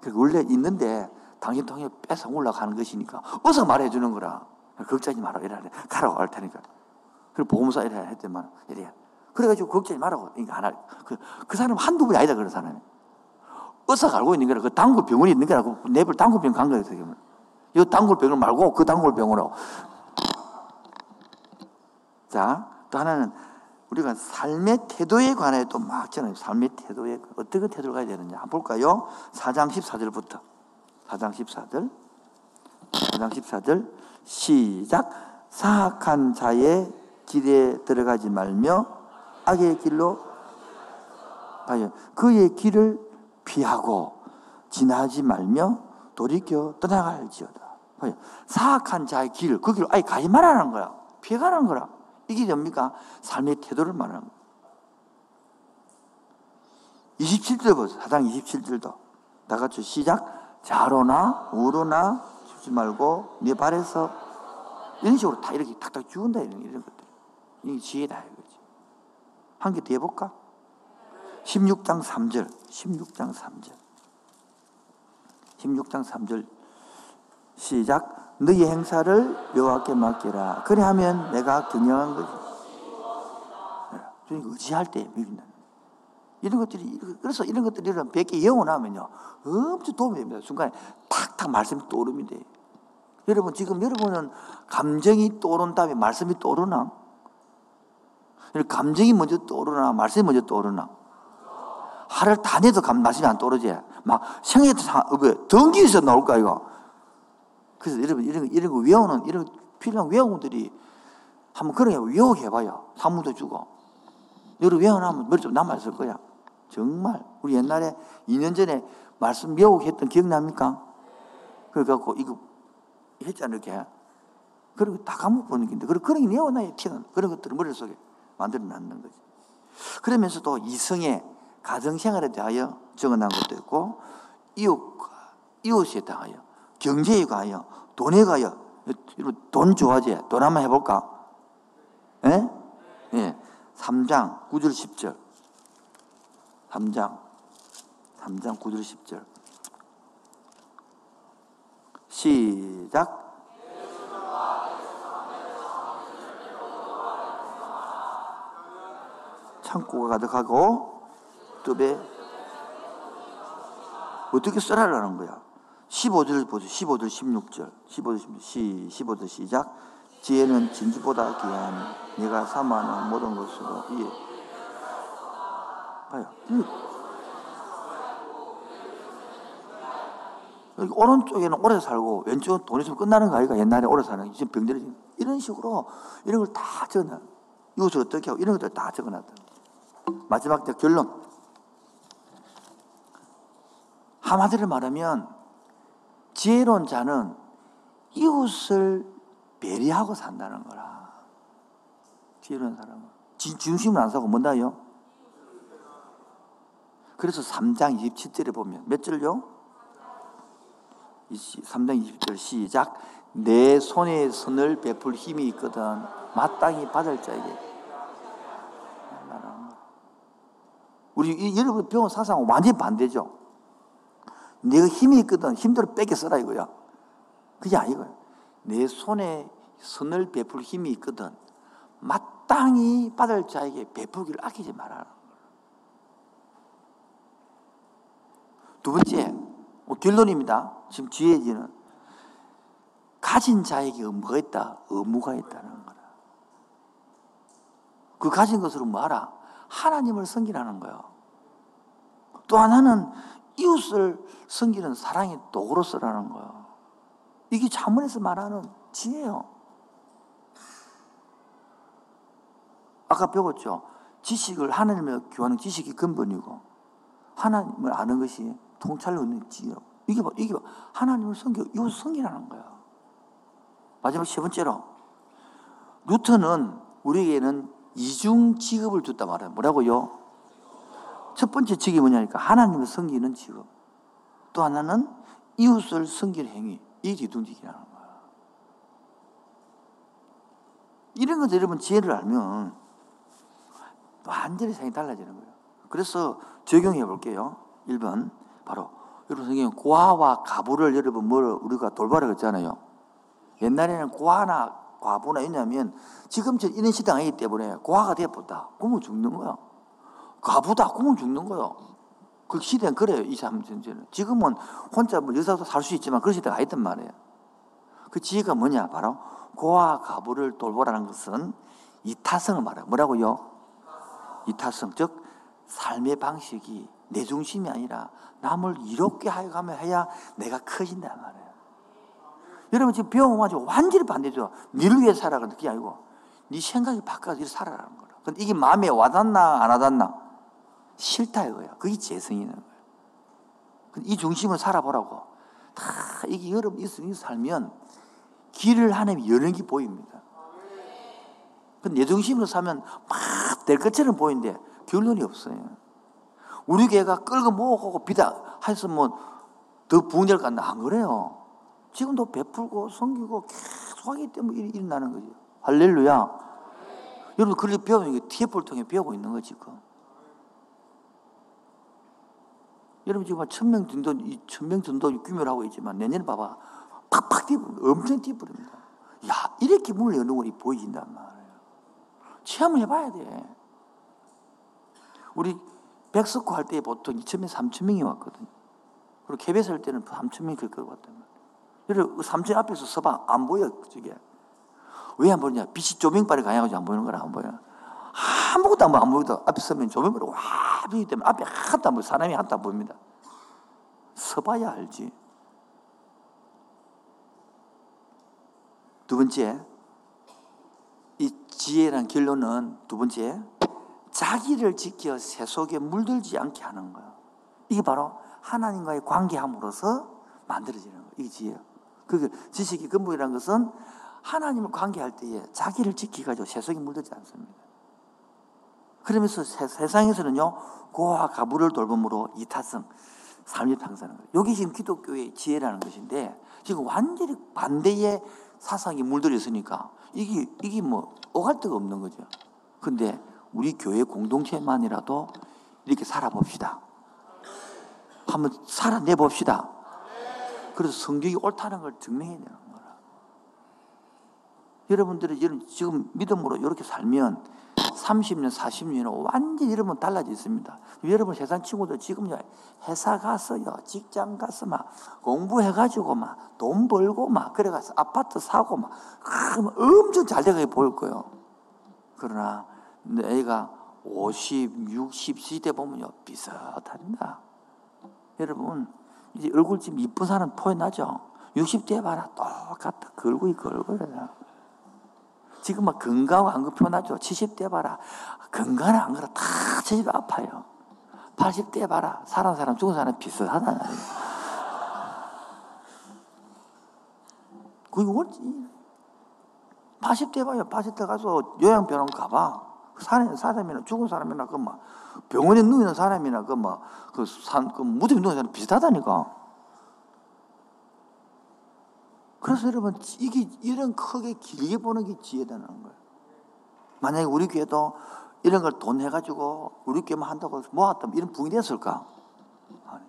그 원래 있는데 당신 통에 뺏어 올라가는 것이니까 어서 말해주는 거라. 걱정하지 마라 이래 가라고 할 테니까. 그리고 보험사 이래 했더만 이래. 그래가지고 걱정하지 말라고. 그러니까 그, 그 사람 한두 분이 아니다 그런 사람이. 의사가 알고 있는 거라 그 단골 병원이 있는 거라고 내별 단골병 간 거예요. 이 단골병을 말고 그 단골병으로. 자, 또 하나는 우리가 삶의 태도에 관해 또 막 전해요. 삶의 태도에 어떻게 태도를 가야 되느냐. 한번 볼까요? 4장 14절부터. 4장 14절. 4장 14절. 시작. 사악한 자의 길에 들어가지 말며 악의 길로. 그의 길을 피하고 지나지 말며 돌이켜 떠나갈지어다. 사악한 자의 길, 그 길을 아예 가지 말라는 거야. 피해가라는 거라. 이게 됩니까? 삶의 태도를 말하는 거야. 27절 보세요. 사장 27절도. 다 같이 시작. 좌로나 우로나 주지 말고 네 발에서 이런 식으로 다 이렇게 탁탁 주운다 이런, 이런 것들. 이게 지혜다 이거지. 한 개 더 해볼까? 16장 3절. 16장 3절. 16장 3절. 시작. 너희 행사를 여호와께 맡기라. 그래하면 내가 경영한 것이. 그러니까 의지할 때 믿는다. 이런 것들이 그래서 이런 것들이 이런 100개 영원하면요 엄청 도움이 됩니다. 순간에 탁탁 말씀이 떠오르면 돼. 여러분 지금 여러분은 감정이 떠오른 다음에 말씀이 떠오르나? 감정이 먼저 떠오르나 말씀이 먼저 떠오르나? 하를 다 내도 감 말씀이 안 떠오르지. 막 생에 덩기에서 나올까 이거. 그래서 여러분 이런 거, 이런 거 외우는 이런 필요한 외우들이 한번 그런 게 외우게 해봐요. 산문도 주고. 여러분 외워나면 머리 좀 남아있을 거야. 정말 우리 옛날에 2년 전에 말씀 외우게 했던 기억납니까? 그래갖고 이거 했잖아 이렇게. 그리고 다 까먹보는 건데 그런 그런 게 외워놔야 튀는 그런 것들을 머릿속에 만들어 놨는 거지. 그러면서도 이성의 가정생활에 대하여 적어놓은 것도 있고 이웃과 이웃에 대하여 경제에 관하여 돈에 관하여 돈 좋아하지? 돈 한번 해볼까? 예? 예. 3장 9절 10절 3장 3장 9절 10절 시작 창고가 가득하고 뚜배 어떻게 써라라는 거야 15절 보세요. 15절 16절. 15절 16절. 시, 15절 시작. 지혜는 진주보다 귀한 내가 사모하는 모든 것으로. 이해 봐요. 여기 오른쪽에는 오래 살고 왼쪽은 돈 있으면 끝나는 거 아이가? 옛날에 오래 사는 지금 병들이 이런 식으로 이런 걸 다 적어놔. 이것을 어떻게 하고 이런 것들 다 적어놨다. 마지막 결론. 한마디로 말하면 지혜로운 자는 이웃을 배려하고 산다는 거라. 지혜로운 사람은. 진심을 안 사고 뭔다요? 그래서 3장 27절에 보면 몇 절요? 3장 20절 시작. 내 손에 선을 베풀 힘이 있거든 마땅히 받을 자에게 우리 여러분 병원 사상은 완전히 반대죠. 내가 힘이 있거든 힘대로 뺏겨 써라 이거야. 그게 아니고요. 내 손에 선을 베풀 힘이 있거든 마땅히 받을 자에게 베풀기를 아끼지 말아라. 두 번째 뭐 결론입니다. 지금 뒤에지는 가진 자에게 뭐가 있다? 의무가 있다는 거라. 그 가진 것으로 뭐하라? 하나님을 섬기라는 거예요. 또 하나는 이웃을 섬기는 사랑의 도구로서라는 거예요. 이게 자문에서 말하는 지혜요. 아까 배웠죠. 지식을 하나님을 교하는 지식이 근본이고 하나님을 아는 것이 통찰로 있는 지혜요. 이게 뭐, 이게 뭐 하나님을 섬겨 이웃 섬기라는 거야. 마지막 세 번째로 루터는 우리에게는 이중 직업을 줬다 말해요. 뭐라고요? 첫 번째 직업이 뭐냐니까 하나님을 섬기는 직업. 또 하나는 이웃을 섬기는 행위. 이 뒤둥직이라는 거야. 이런 것들 여러분 지혜를 알면 완전히 생각이 달라지는 거예요. 그래서 적용해 볼게요. 1번 바로 여러분 성경 고아와 가부를 여러분 뭘 우리가 돌봐라 했잖아요. 옛날에는 고아나 과부나 있냐면 지금처럼 이런 시대가 아니기 때문에 고아가 되었다. 그러면 죽는 거야. 과부다. 그러면 죽는 거야. 그 시대는 그래요. 2, 3전제는. 지금은 혼자 뭐 여자도 살 수 있지만 그런 시대가 아니단 말이에요. 그 지혜가 뭐냐? 바로 고아 가부를 돌보라는 것은 이타성을 말해요. 뭐라고요? 이타성. 즉 삶의 방식이 내 중심이 아니라 남을 이롭게 하여가며 해야 내가 커진단 말이에요. 여러분 지금 배워가지고 완전히 반대죠. 니를 위해 살아가는 게 아니고 네 생각이 바꿔서 살아라는 거라. 근데 이게 마음에 와닿나 안 와닿나? 싫다 이거야. 그게 재성이는 거야. 이 중심을 살아보라고. 다 이게 여러분 있으면 살면 길을 하나님이 여는 게 보입니다. 내 중심으로 살면 막 될 것처럼 보이는데 결론이 없어요. 우리 교회가 끌고 모으고 비다 해서 뭐더 부흥될 것같나 안 그래요. 지금도 베풀고 섬기고 계속 하기 때문에 일어나는 거죠. 할렐루야. 여러분 그걸 배우는 게 TF를 통해 배우고 있는 거지 지금. 여러분 지금 천명 전도, 천명 규모를 하고 있지만 내년에 봐봐. 팍팍 뛰어버립니다. 엄청 뛰어버립니다. 야, 이렇게 문을 여는 것이 보여진단 말이에요. 체험을 해봐야 돼. 우리 백석구 할때 보통 2천명, 3천명이 왔거든요. 그리고 KBS 할 때는 3천명이 그렇게 왔단 말이에요. 여러분, 3천 앞에서 서봐. 안 보여, 저게. 왜안 보이냐? 빛이 조명빨이 가야가지고 안 보이는 거라, 안 보여. 아무것도 안 보여, 안 보이다. 앞에 서면 조명빨이 와, 보이기 때문에 앞에 하나도 안 보여. 사람이 하나도 안 보입니다. 서봐야 알지. 두 번째, 이 지혜란 결론은 두 번째, 자기를 지켜 새 속에 물들지 않게 하는 거예요. 이게 바로 하나님과의 관계함으로써 만들어지는 거예요. 이게 지혜예요. 그 지식의 근본이라는 것은 하나님을 관계할 때에 자기를 지키가지고 세속에 물들지 않습니다. 그러면서 세상에서는요, 고와 가부를 돌봄으로 이타성, 평사는 거예요. 여기 지금 기독교의 지혜라는 것인데, 지금 완전히 반대의 사상이 물들어 있으니까, 이게, 이게 뭐, 오갈 데가 없는 거죠. 근데 우리 교회 공동체만이라도 이렇게 살아봅시다. 한번 살아내 봅시다. 그래서 성경이 옳다는 걸 증명해야 되는 거라. 여러분들이 지금 믿음으로 이렇게 살면 30년, 40년은 완전히 여러분 달라져 있습니다. 여러분 세상 친구들 지금 회사 가서요, 직장 가서 막 공부해가지고 막 돈 벌고 막 그래가서 아파트 사고 막 엄청 잘 돼가게 보일 거예요. 그러나 애가 50, 60 시대 보면요 비슷합니다. 여러분 이제 얼굴 좀 이쁜 사람 표현하죠. 60대 봐라 똑같다. 그 얼굴이 그 얼굴이야. 지금 막 건강하고 안그 표현하죠. 70대 봐라. 건강은 안 그래. 다 70대 아파요. 80대 봐라. 사는 사람 죽은 사람 비슷하다. 그게 원지. 80대 봐요. 80대 가서 요양병원 가봐. 사는 사람이나 죽은 사람이나 그 막 병원에 누우는 사람이나 그 막그산그 그 무덤에 누운 사람 비슷하다니까. 그래서 여러분 이게 이런 크게 길게 보는 게 지혜다는 거예요. 만약에 우리 교회도 이런 걸 돈 해가지고 우리 교회만 한다고 모았다면 이런 부이 됐을까? 아니.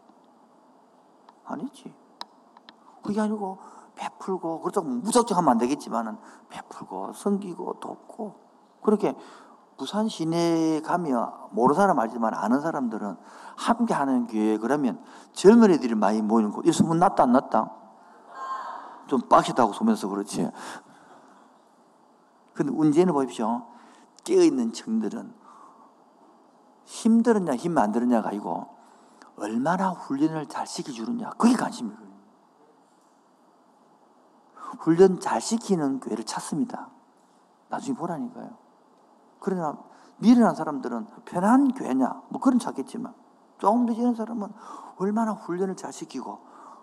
아니지. 그게 아니고 베풀고 그렇다고 무작정 하면 안 되겠지만은 베풀고 섬기고 돕고 그렇게 부산 시내에 가면 모르는 사람 알지만 아는 사람들은 함께 하는 교회 그러면 젊은 애들이 많이 모이는 곳. 이 소문 났다 안 났다? 좀 빡시다고 소면서 그렇지. 근데 문제는 보십시오. 깨어있는 청들은 힘들었냐 힘 안 들었냐가 아니고 얼마나 훈련을 잘 시켜주느냐. 그게 관심이에요. 훈련 잘 시키는 교회를 찾습니다. 나중에 보라니까요. 그러나 미련한 사람들은 편한 교회냐, 뭐 그런 찾겠지만 조금 더 지는 사람은 얼마나 훈련을 잘 시키고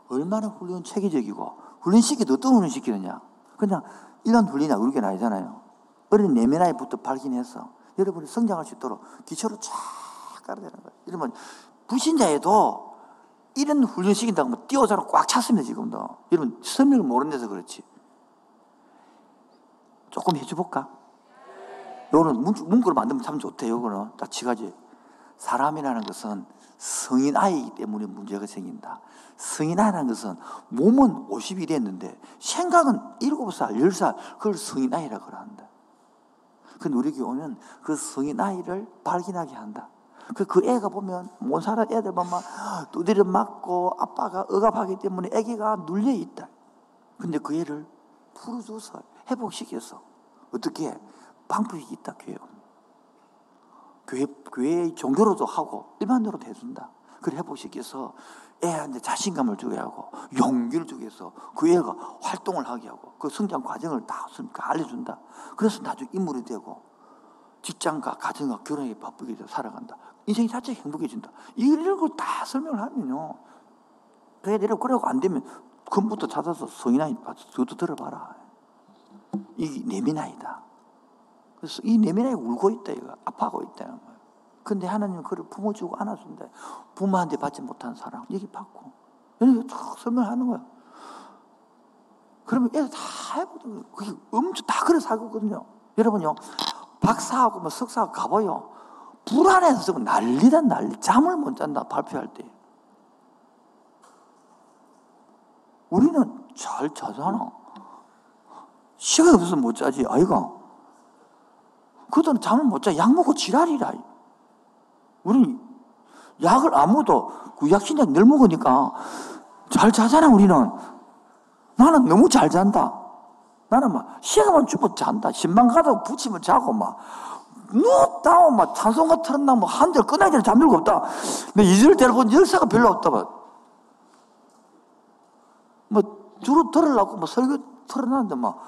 얼마나 훈련 체계적이고 훈련 시키도 어떤 훈련 시키느냐. 그냥 이런 훈련이 우리 교회 아니잖아요. 어린 내면 아이부터 발견해서 여러분이 성장할 수 있도록 기초를 쫙 깔아야 되는 거예요. 이러면 부신자에도 이런 훈련 시킨다고 뭐 띄워서 꽉 찼습니다, 지금도. 여러분, 설명을 모르는 데서 그렇지. 조금 해줘볼까? 요거는 문구로 만들면 참 좋대요, 요거는. 딱 지가지. 사람이라는 것은 성인 아이이기 때문에 문제가 생긴다. 성인 아이라는 것은 몸은 50이 됐는데 생각은 7살, 10살, 그걸 성인 아이라고 한다. 근데 우리 교회는 그 성인 아이를 발견하게 한다. 그, 그 애가 보면 못 살아 애들 보면 두드려 맞고 아빠가 억압하기 때문에 애기가 눌려 있다. 근데 그 애를 풀어줘서 회복시켜서 어떻게 방법이 있다 교회. 교회 교회의 종교로도 하고 일반적으로도 해준다. 그걸 회복시켜서 애한테 자신감을 주게 하고 용기를 주게 해서 그 애가 활동을 하게 하고 그 성장 과정을 다 알려준다. 그래서 나중에 인물이 되고 직장과 가정과 결혼에 바쁘게 살아간다. 인생이 자체가 행복해진다. 이런 걸 다 설명을 하면요. 그래, 내려 그러고 안 되면 금부터 찾아서 성인아이 저도 들어봐라. 이 내면아이다. 그래서 이 내면아이가 울고 있다, 이거. 아파하고 있다. 근데 하나님은 그를 품어주고 안아준다. 부모한테 받지 못한 사랑, 여기 받고. 이렇게 쭉 설명하는 거야. 그러면 애들 다 해보거든요. 그게 엄청 다 그래 살거든요. 여러분요, 박사하고 뭐 석사하고 가봐요. 불안해서 난리다 난리. 잠을 못 잔다, 발표할 때. 우리는 잘 자잖아. 시간이 없어서 못 자지, 아이가. 그들은 잠을 못 자. 약 먹고 지랄이라. 우리 약을 아무도 그 약신약 늘 먹으니까 잘 자잖아, 우리는. 나는 너무 잘 잔다. 나는 막 시간만 주고 잔다. 신방 가다 붙이면 자고 막. 누웠다, 막 찬송가 틀었나, 뭐, 한절 끝나기 전에 잠들고 없다. 근데 이절 때려본 열사가 별로 없다. 막. 뭐, 주로 들으려고 뭐 설교 틀어놨는데 막,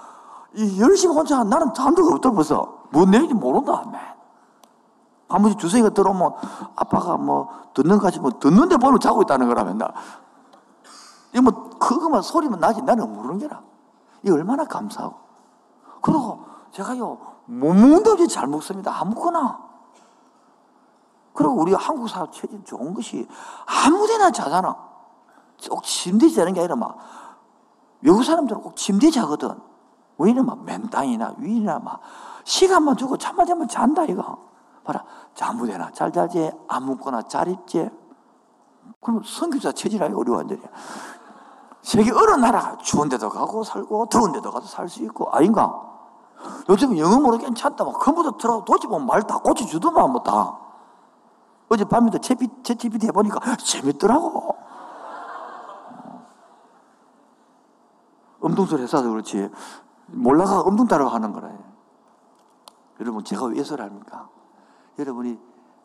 이 열심히 혼자 나는 잠들고 없다 벌써. 뭔 내용인지 모른다. 맨. 한 번씩 주성이가 들어오면 아빠가 뭐 듣는 까지 뭐 듣는데 보면 자고 있다는 거라 맨날. 이 뭐, 그거만 소리만 나지 나는 모르는 게라. 이 얼마나 감사하고. 그리고 제가요, 못 먹는다 없이 잘 먹습니다. 아무거나. 그리고 우리 한국 사람 체질 좋은 것이 아무 데나 자잖아. 꼭 침대에 자는 게 아니라 막, 외국 사람들은 꼭 침대에 자거든. 왜냐면 막 맨땅이나 위나 막, 시간만 주고 잠만 자면 잔다, 이거. 봐라. 아무 데나 잘 자지, 아무거나 잘 입지. 그럼 선교사 체질이 어려워, 완전히. 세계 어느 나라 추운 데도 가고 살고 더운 데도 가서 살 수 있고 아닌가? 요즘 영어 모르 괜찮다. 막 컴퓨터 들어 도집보면 말 다 고쳐주더만 뭐 다. 어제 밤에도 채티피티 해보니까 재밌더라고. 엄동설 회사도 그렇지. 몰라가 엄동 따라 하는 거라. 여러분 제가 왜 설합니까? 여러분이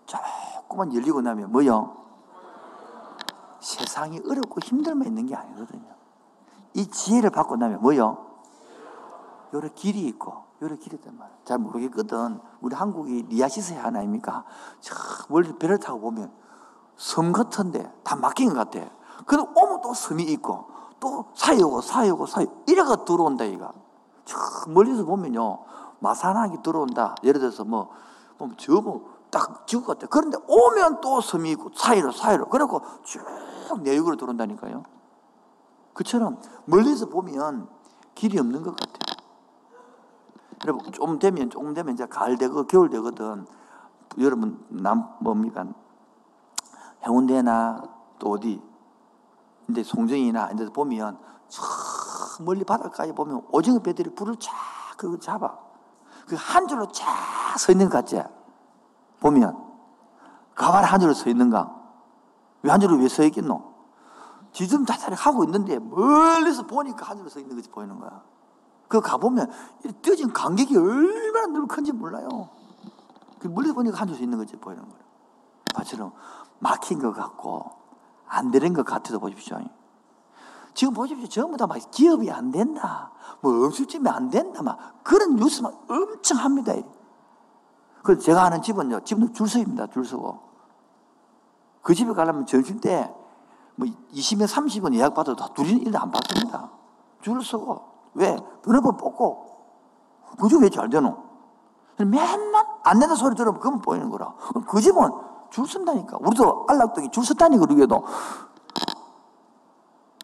조금만 열리고 나면 뭐요? 세상이 어렵고 힘들만 있는 게 아니거든요. 이 지혜를 받고 나면 뭐요? 여러 길이 있고 여러 길이 있단 말이에요. 잘 모르겠거든. 우리 한국이 리아시스의 하나입니까? 저 멀리 배를 타고 보면 섬 같은데 다 막힌 것 같아. 그래도 오면 또 섬이 있고 또 사이오고 사이오고 사이 이래가 들어온다 이가. 저 멀리서 보면요 마산항이 들어온다. 예를 들어서 뭐 보면 저뭐 딱 지구 같아. 그런데 오면 또 섬이 있고 사이로 사이로 그래고 쭉 내륙으로 들어온다니까요. 그처럼 멀리서 보면 길이 없는 것 같아요. 여러분 좀 되면 조금 되면 이제 가을 되고 겨울 되거든. 여러분 남 뭡니까 해운대나 또 어디 근데 송정이나 이제 보면 저 멀리 바닷가에 보면 오징어 배들이 불을 쫙 그거 잡아 그 한 줄로 쫙 서 있는 것 같지 보면 가발 한 줄로 서 있는가 왜 한 줄로 왜 서 있겠노 자살이 하고 있는데 멀리서 보니까 한 줄로 서 있는 것이 보이는 거야 그 가보면 뛰어진 간격이 얼마나 넓 큰지 몰라요. 그 멀리 보니까 한줄 서 있는 거지 보이는 거예요. 마처럼 막힌 것 같고 안 되는 것 같아도 보십시오. 지금 보십시오. 전부 다 막 기업이 안 된다. 뭐 음식점이 안 된다. 막 그런 뉴스만 엄청 합니다. 그 제가 아는 집은요. 집은 줄 서입니다. 줄 서고. 그 집에 가려면 점심 때 뭐 20명, 30원 예약 받아도 다 둘이 일도 안 받습니다. 줄 서고. 왜? 번호번 뽑고. 그집 왜잘 되노? 맨날 안 된다 소리 들으면 그건 보이는 거라. 그 집은 줄 선다니까. 우리도 안락동이 줄 섰다니, 까 우리 교도.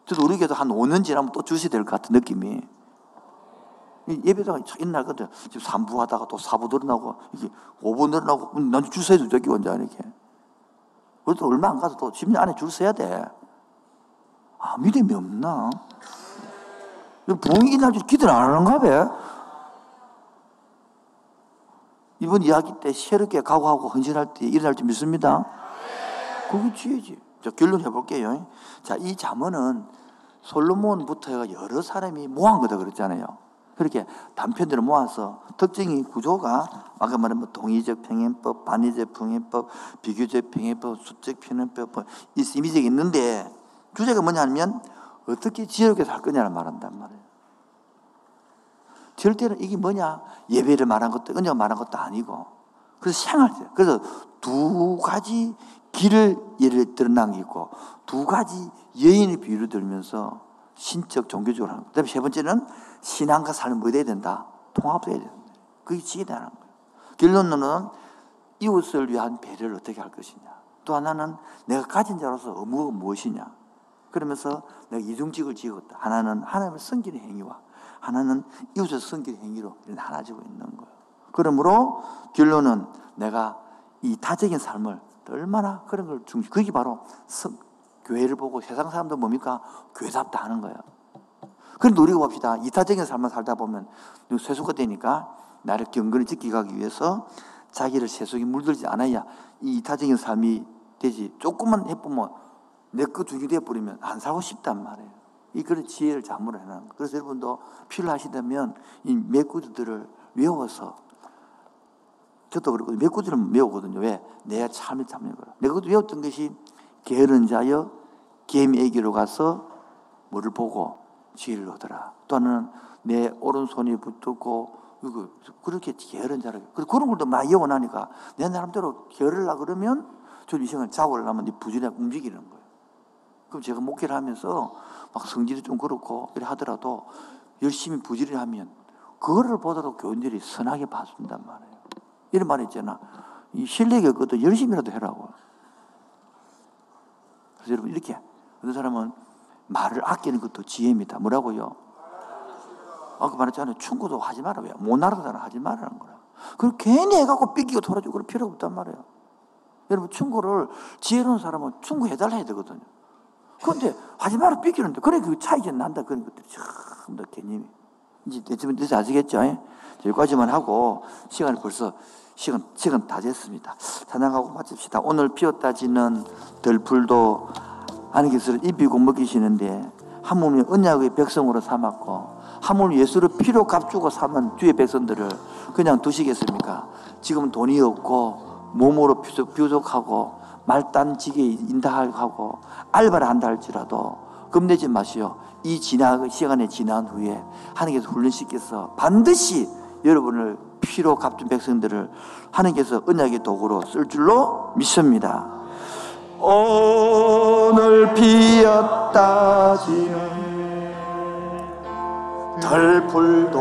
저도 우리 교도 한 5년 지나면 또 줄 서야 될 것 같은 느낌이. 예배가 옛날 거든. 지금 3부 하다가 또 4부 늘어나고, 이게 5부 늘어나고, 난줄 서야 돼, 저기 원자, 이렇게. 그래도 얼마 안 가서 또 10년 안에 줄 서야 돼. 아, 믿음이 없나? 부흥이 날 기도를 안 하는가 봐. 이번 이야기 때 새롭게 각오하고 헌신할 때 일어날 줄 믿습니다. 그게 지혜지. 자, 결론 해볼게요. 자, 이 잠언은 솔로몬부터 여러 사람이 모한 거다 그랬잖아요. 그렇게 단편들을 모아서 특징이 구조가 아까 말한 뭐 동의적 평행법, 반의적 평행법, 비교적 평행법, 수적 평행법, 뭐 이미지가 있는데 주제가 뭐냐면 어떻게 지혜롭게 살 거냐를 말한단 말이에요. 절대로 이게 뭐냐? 예배를 말한 것도, 은혜가 말한 것도 아니고. 그래서 생활, 그래서 두 가지 길을 예를 들어 남기고, 두 가지 여인의 비유를 들면서 신적, 종교적으로 하는 거. 그 다음에 세 번째는 신앙과 삶을 뭐 돼야 된다? 통합돼야 된다. 그게 지혜다는 거예요. 결론은 이웃을 위한 배려를 어떻게 할 것이냐. 또 하나는 내가 가진 자로서 의무가 무엇이냐. 그러면서 내가 이중직을 지었다. 하나는 하나님을 섬기는 행위와 하나는 이웃을 섬기는 행위로 나눠지고 있는 거예요. 그러므로 결론은 내가 이 타적인 삶을 얼마나 그런 걸 중시, 그게 바로 성, 교회를 보고 세상 사람들 뭡니까? 교회답다 하는 거예요. 그런데 우리가 봅시다. 이타적인 삶을 살다 보면 세수가 되니까 나를 경건히 지키기 위해서 자기를 세속에 물들지 않아야 이 이타적인 삶이 되지. 조금만 해보면 내거 두개 되어버리면 안 살고 싶단 말이에요. 이 그런 지혜를 해놓은 거. 그래서 여러분도 필요하시다면 이 메꾸들을 외워서 저도 그렇고 메꾸들은 외우거든요. 왜? 내가 참을 참는 거라. 내가 그것도 외웠던 것이 게으른 자여 개미에게로 가서 뭐를 보고 지혜를 얻어라. 또 하나는 내 오른손이 붙었고 그렇게 게으른 자를 그런 걸도 많이 예원하니까 내 나름대로 게으르려 그러면 저이 시간을 잡으려면 부지런히 움직이는 거예요. 그럼 제가 목회를 하면서 막 성질이 좀 그렇고 이래 하더라도 열심히 부지런히 하면 그거를 보다도 교인들이 선하게 봐준단 말이에요. 이런 말 있잖아. 이 실력이 없거든 열심히라도 해라고. 그래서 여러분 이렇게 어떤 사람은 말을 아끼는 것도 지혜입니다. 뭐라고요? 아까 말했잖아요. 충고도 하지 마라. 왜? 못 알아듣잖아. 하지 말라는 거야. 그걸 괜히 해갖고 삐끼고 돌아주고 그럴 필요가 없단 말이에요. 여러분 충고를 지혜로운 사람은 충고해달라 해야 되거든요. 그런데 하지 마라 삐끼는데 그래 그 차이가 난다 그런 것들이 참더 개념이 이제 대충 돼서 아시겠죠? 예? 여기까지만 하고 시간을 벌써 시간 시간 다 됐습니다. 찬양하고 마칩시다. 오늘 피었다 지는 들풀도 하나님께서 입히고 먹이시는데 한 몸이 언약의 백성으로 삼았고 한 몸이 예수를 피로 값주고 삼은 주의 백성들을 그냥 두시겠습니까? 지금 돈이 없고 몸으로 부족하고 말단지게 인다하고 알바를 한다 할지라도 겁내지 마시오. 이 지나 시간에 지난 후에 하나님께서 훈련시켜서 반드시 여러분을 피로 갚은 백성들을 하나님께서 언약의 도구로 쓸 줄로 믿습니다. 오늘 피었다 지는 덜풀도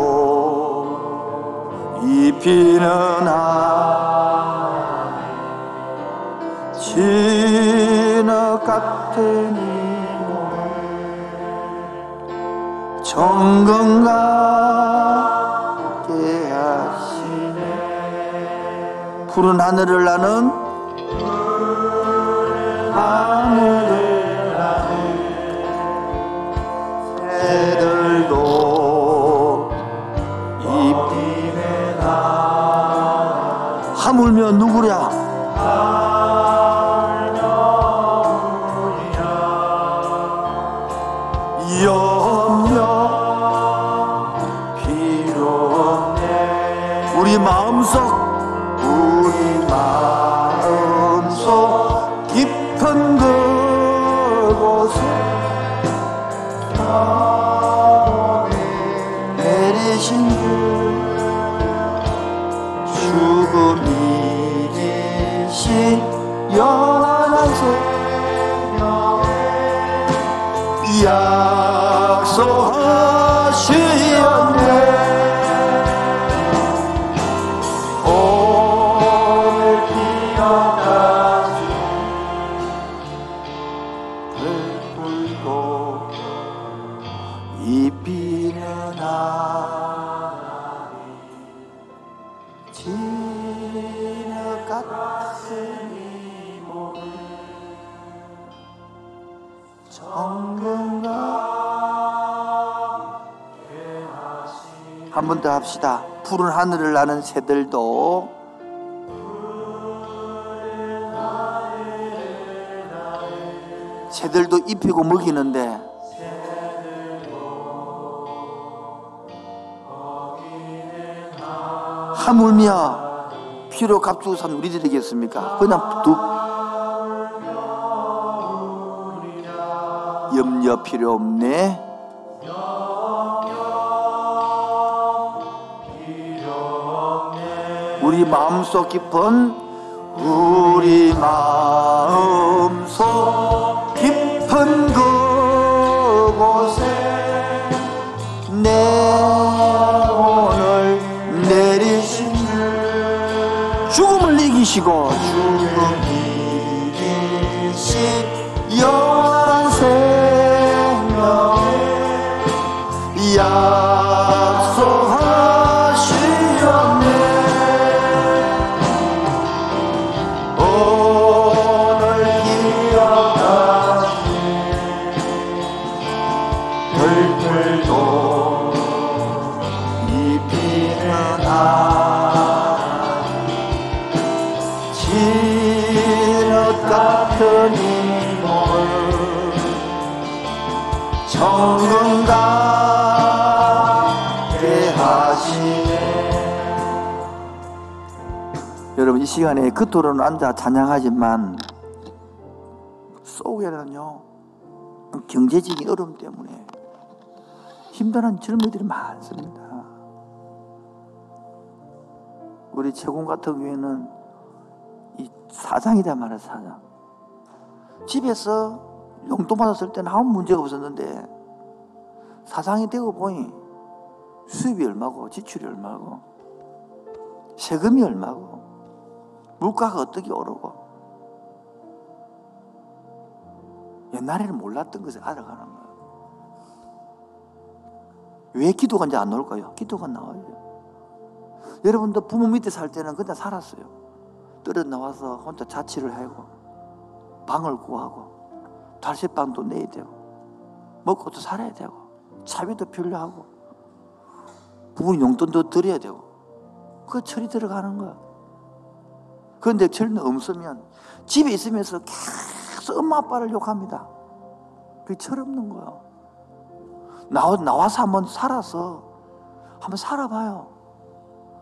이 피는 아 진흙 같은 이몸 정건가게 하시네. 푸른 하늘을 나는 하물며 누구랴 약속 번 더 합시다. 푸른 하늘을 나는 새들도 새들도 입히고 먹이는데 하물며 피로 값주고 산 우리들이겠습니까? 그냥 두 염려 필요 없네. 우리 마음속 깊은 우리 마음속 깊은 그곳에 내 오늘 내리신 죽음을 이기시고 시간에 그토록 앉아 찬양하지만 속에는요 경제적인 어려움 때문에 힘들어하는 젊은이들이 많습니다. 우리 최공 같은 경우에는 이 사장이다 말이야 사장. 집에서 용돈 받았을 때는 아무 문제가 없었는데 사장이 되고 보니 수입이 얼마고 지출이 얼마고 세금이 얼마고 물가가 어떻게 오르고 옛날에는 몰랐던 것을 알아가는 거예요. 왜 기도가 이제 안 나올까요? 기도가 나와요. 여러분도 부모 밑에 살 때는 그냥 살았어요. 떨어 나와서 혼자 자취를 하고 방을 구하고 달새방도 내야 되고 먹고도 살아야 되고 차비도 필요하고 부모님 용돈도 드려야 되고 그 철이 들어가는 거야. 그런데 철은 없으면 집에 있으면서 계속 엄마 아빠를 욕합니다. 그게 철없는 거야. 나와, 나와서 한번 살아서 한번 살아봐요.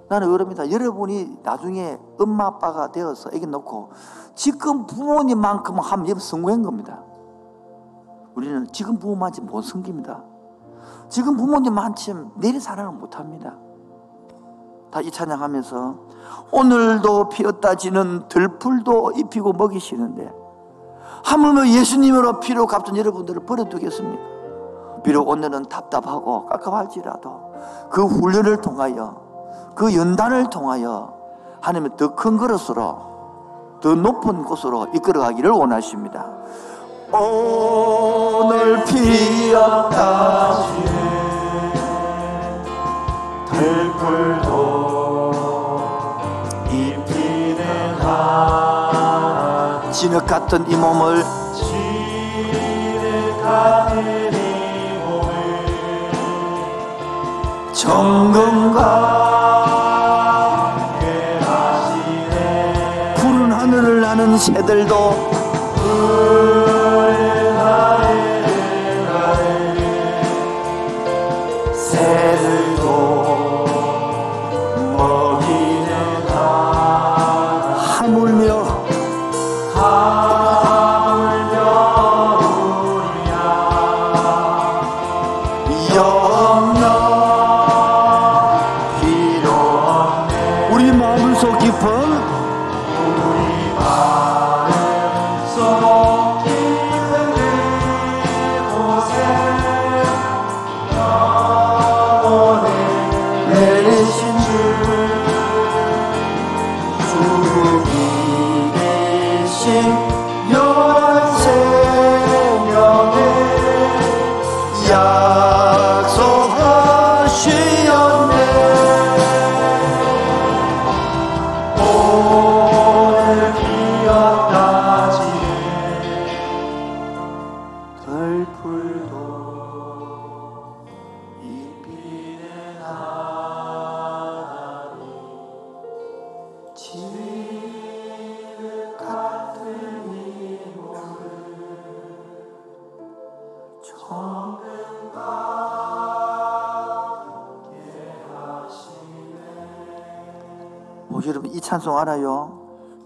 나는 그럽니다. 여러분이 나중에 엄마 아빠가 되어서 애기 놓고 지금 부모님만큼 하면 성공한 겁니다. 우리는 지금 부모만치 못 섬깁니다. 지금 부모님만큼 내일 사랑을 못 합니다. 다 이 찬양하면서 오늘도 피었다 지는 들풀도 입히고 먹이시는데 하물며 예수님으로 피로 갚은 여러분들을 버려두겠습니까? 비록 오늘은 답답하고 깝깝할지라도 그 훈련을 통하여 그 연단을 통하여 하나님은 더큰 그릇으로 더 높은 곳으로 이끌어가기를 원하십니다. 오늘 피었다 들풀도 진흙 같은 이 몸을 정금과 하시네. 푸른 하늘을 나는 새들도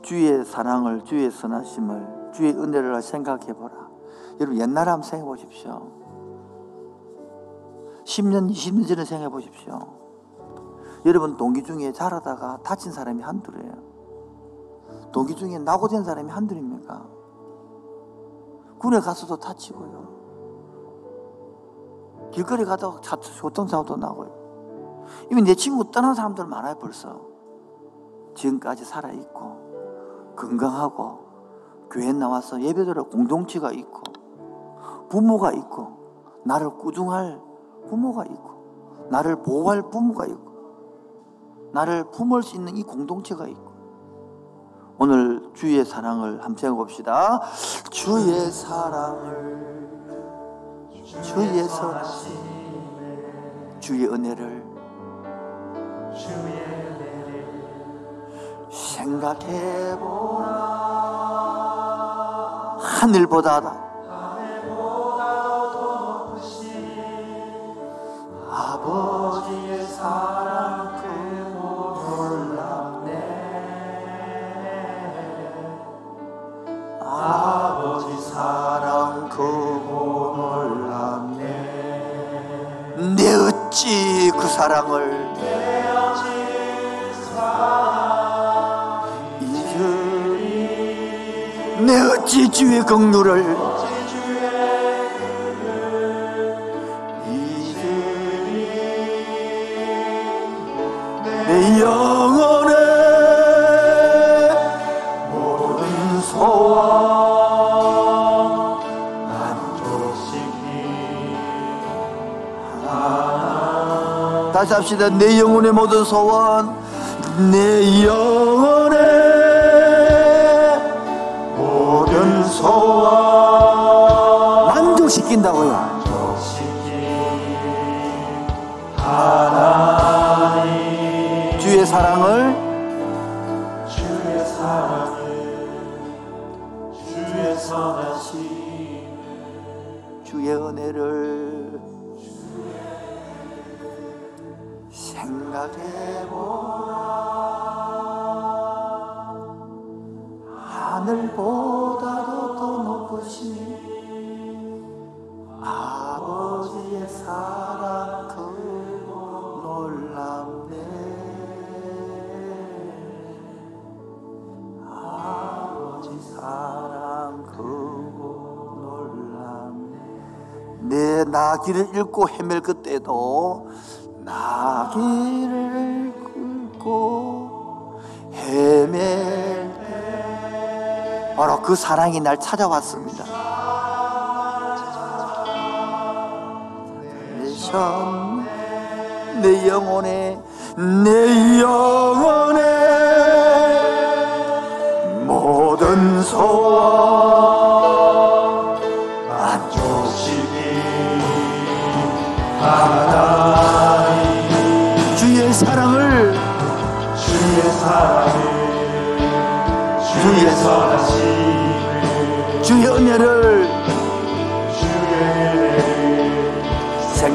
주의 사랑을 주의 선하심을 주의 은혜를 생각해 보라. 여러분 옛날에 한번 생각해 보십시오. 10년 20년 전에 생각해 보십시오. 여러분 동기 중에 자라다가 다친 사람이 한둘이에요. 동기 중에 낙오된 사람이 한둘입니까? 군에 가서도 다치고요. 길거리 가다가 교통사고도 나고요. 이미 내 친구 떠난 사람들 많아요 벌써. 지금까지 살아있고 건강하고 교회 나와서 예배드려 공동체가 있고 부모가 있고 나를 꾸중할 부모가 있고 나를 보호할 부모가 있고 나를 품을 수 있는 이 공동체가 있고 오늘 주의 사랑을 함께 해봅시다. 주의 사랑을 주의 선하심 주의 은혜를 생각해보라. 하늘보다 아버지의 사랑 크고 놀랍네. 아버지 사랑 크고 놀랍네. 내 어찌 그 사랑을 내 어찌 주의 긍휼을 내 영혼의 모든 소원 만족시키 다시 합시다. 내 영혼의 모든 소원 내 영혼 만족시킨다고요. 주의 사랑을 길을 잃고 헤맬 그때도 나 길을 긁고 헤맬 때. 바로 그 사랑이 날 찾아왔습니다. 내내 영혼에 내 영혼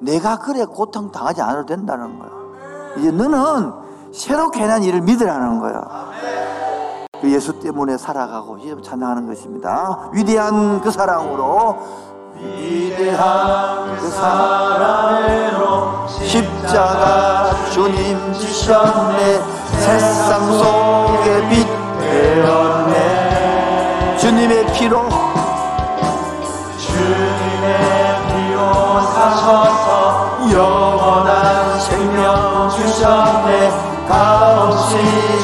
내가 그래 고통 당하지 않아도 된다는 거예요. 이제 너는 새롭게 해난 일을 믿으라는 거예요. 그 예수 때문에 살아가고 이제 찬양하는 것입니다. 위대한 그 사랑으로 위대한 그 사랑으로 십자가 주님 지셨네 세상 속에 빛 되었네 주님의 피로 없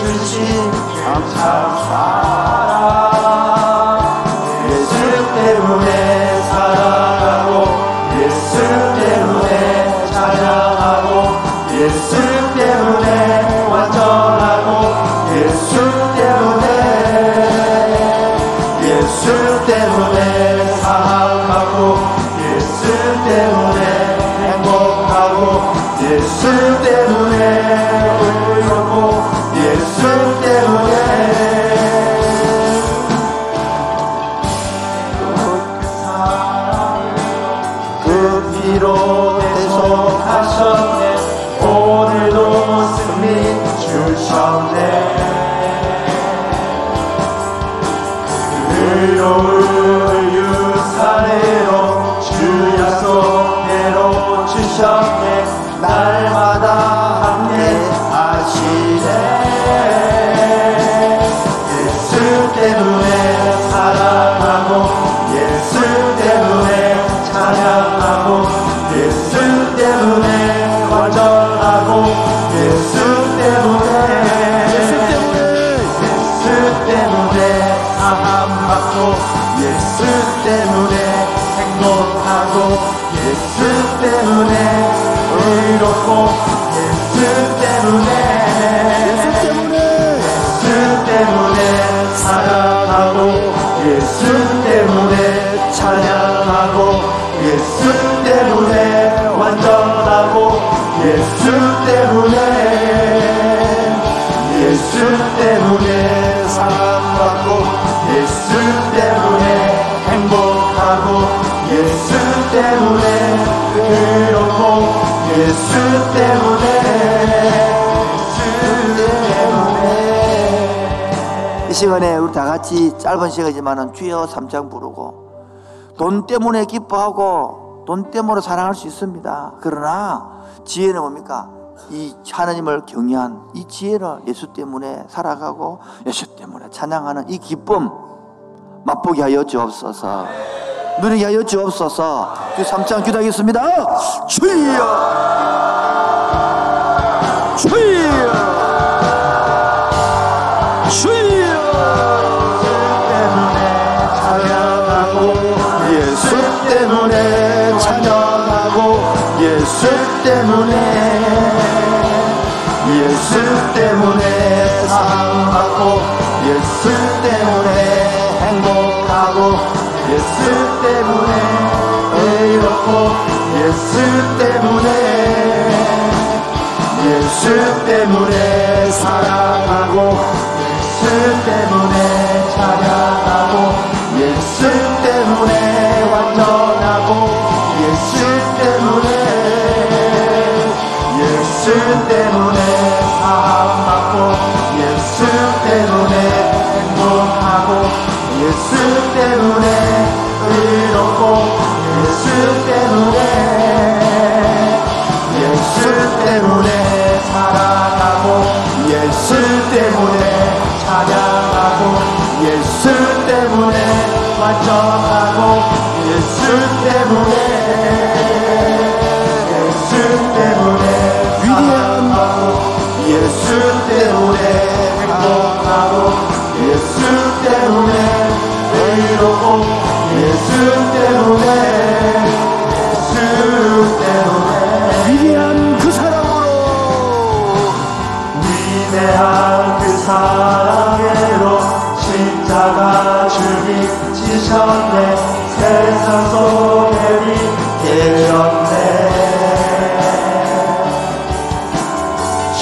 때문에 예수 때문에 사랑받고 예수 때문에 행복하고 예수 때문에 의롭고 예수 때문에 이 시간에 우리 다 같이 짧은 시간이지만 주여 삼장 부르고 돈 때문에 기뻐하고 돈 때문에 사랑할 수 있습니다. 그러나 지혜는 뭡니까? 이 하나님을 경외한 이 지혜를 예수 때문에 살아가고 예수 때문에 찬양하는 이 기쁨 맛보게 하여 주옵소서. 누리게 하여 주옵소서. 주 3장 기도하겠습니다. 주여! 주여! 예수 때문에 찬양하고 예수 때문에 예수 때문에 사랑받고 예수 때문에 행복하고 예수 때문에 의롭고 예수 때문에 예수 때문에 사랑하고 예수 때문에 찬양하고 예수 때문에 완전하고 예수 때문에 예수 때문에 사랑받고 예수 때문에 행복하고 예수 때문에 의롭고 예수 때문에 예수 때문에 살아가고 예수 때문에 찬양하고 예수 때문에 완전하고 예수 때문에 예수 때문에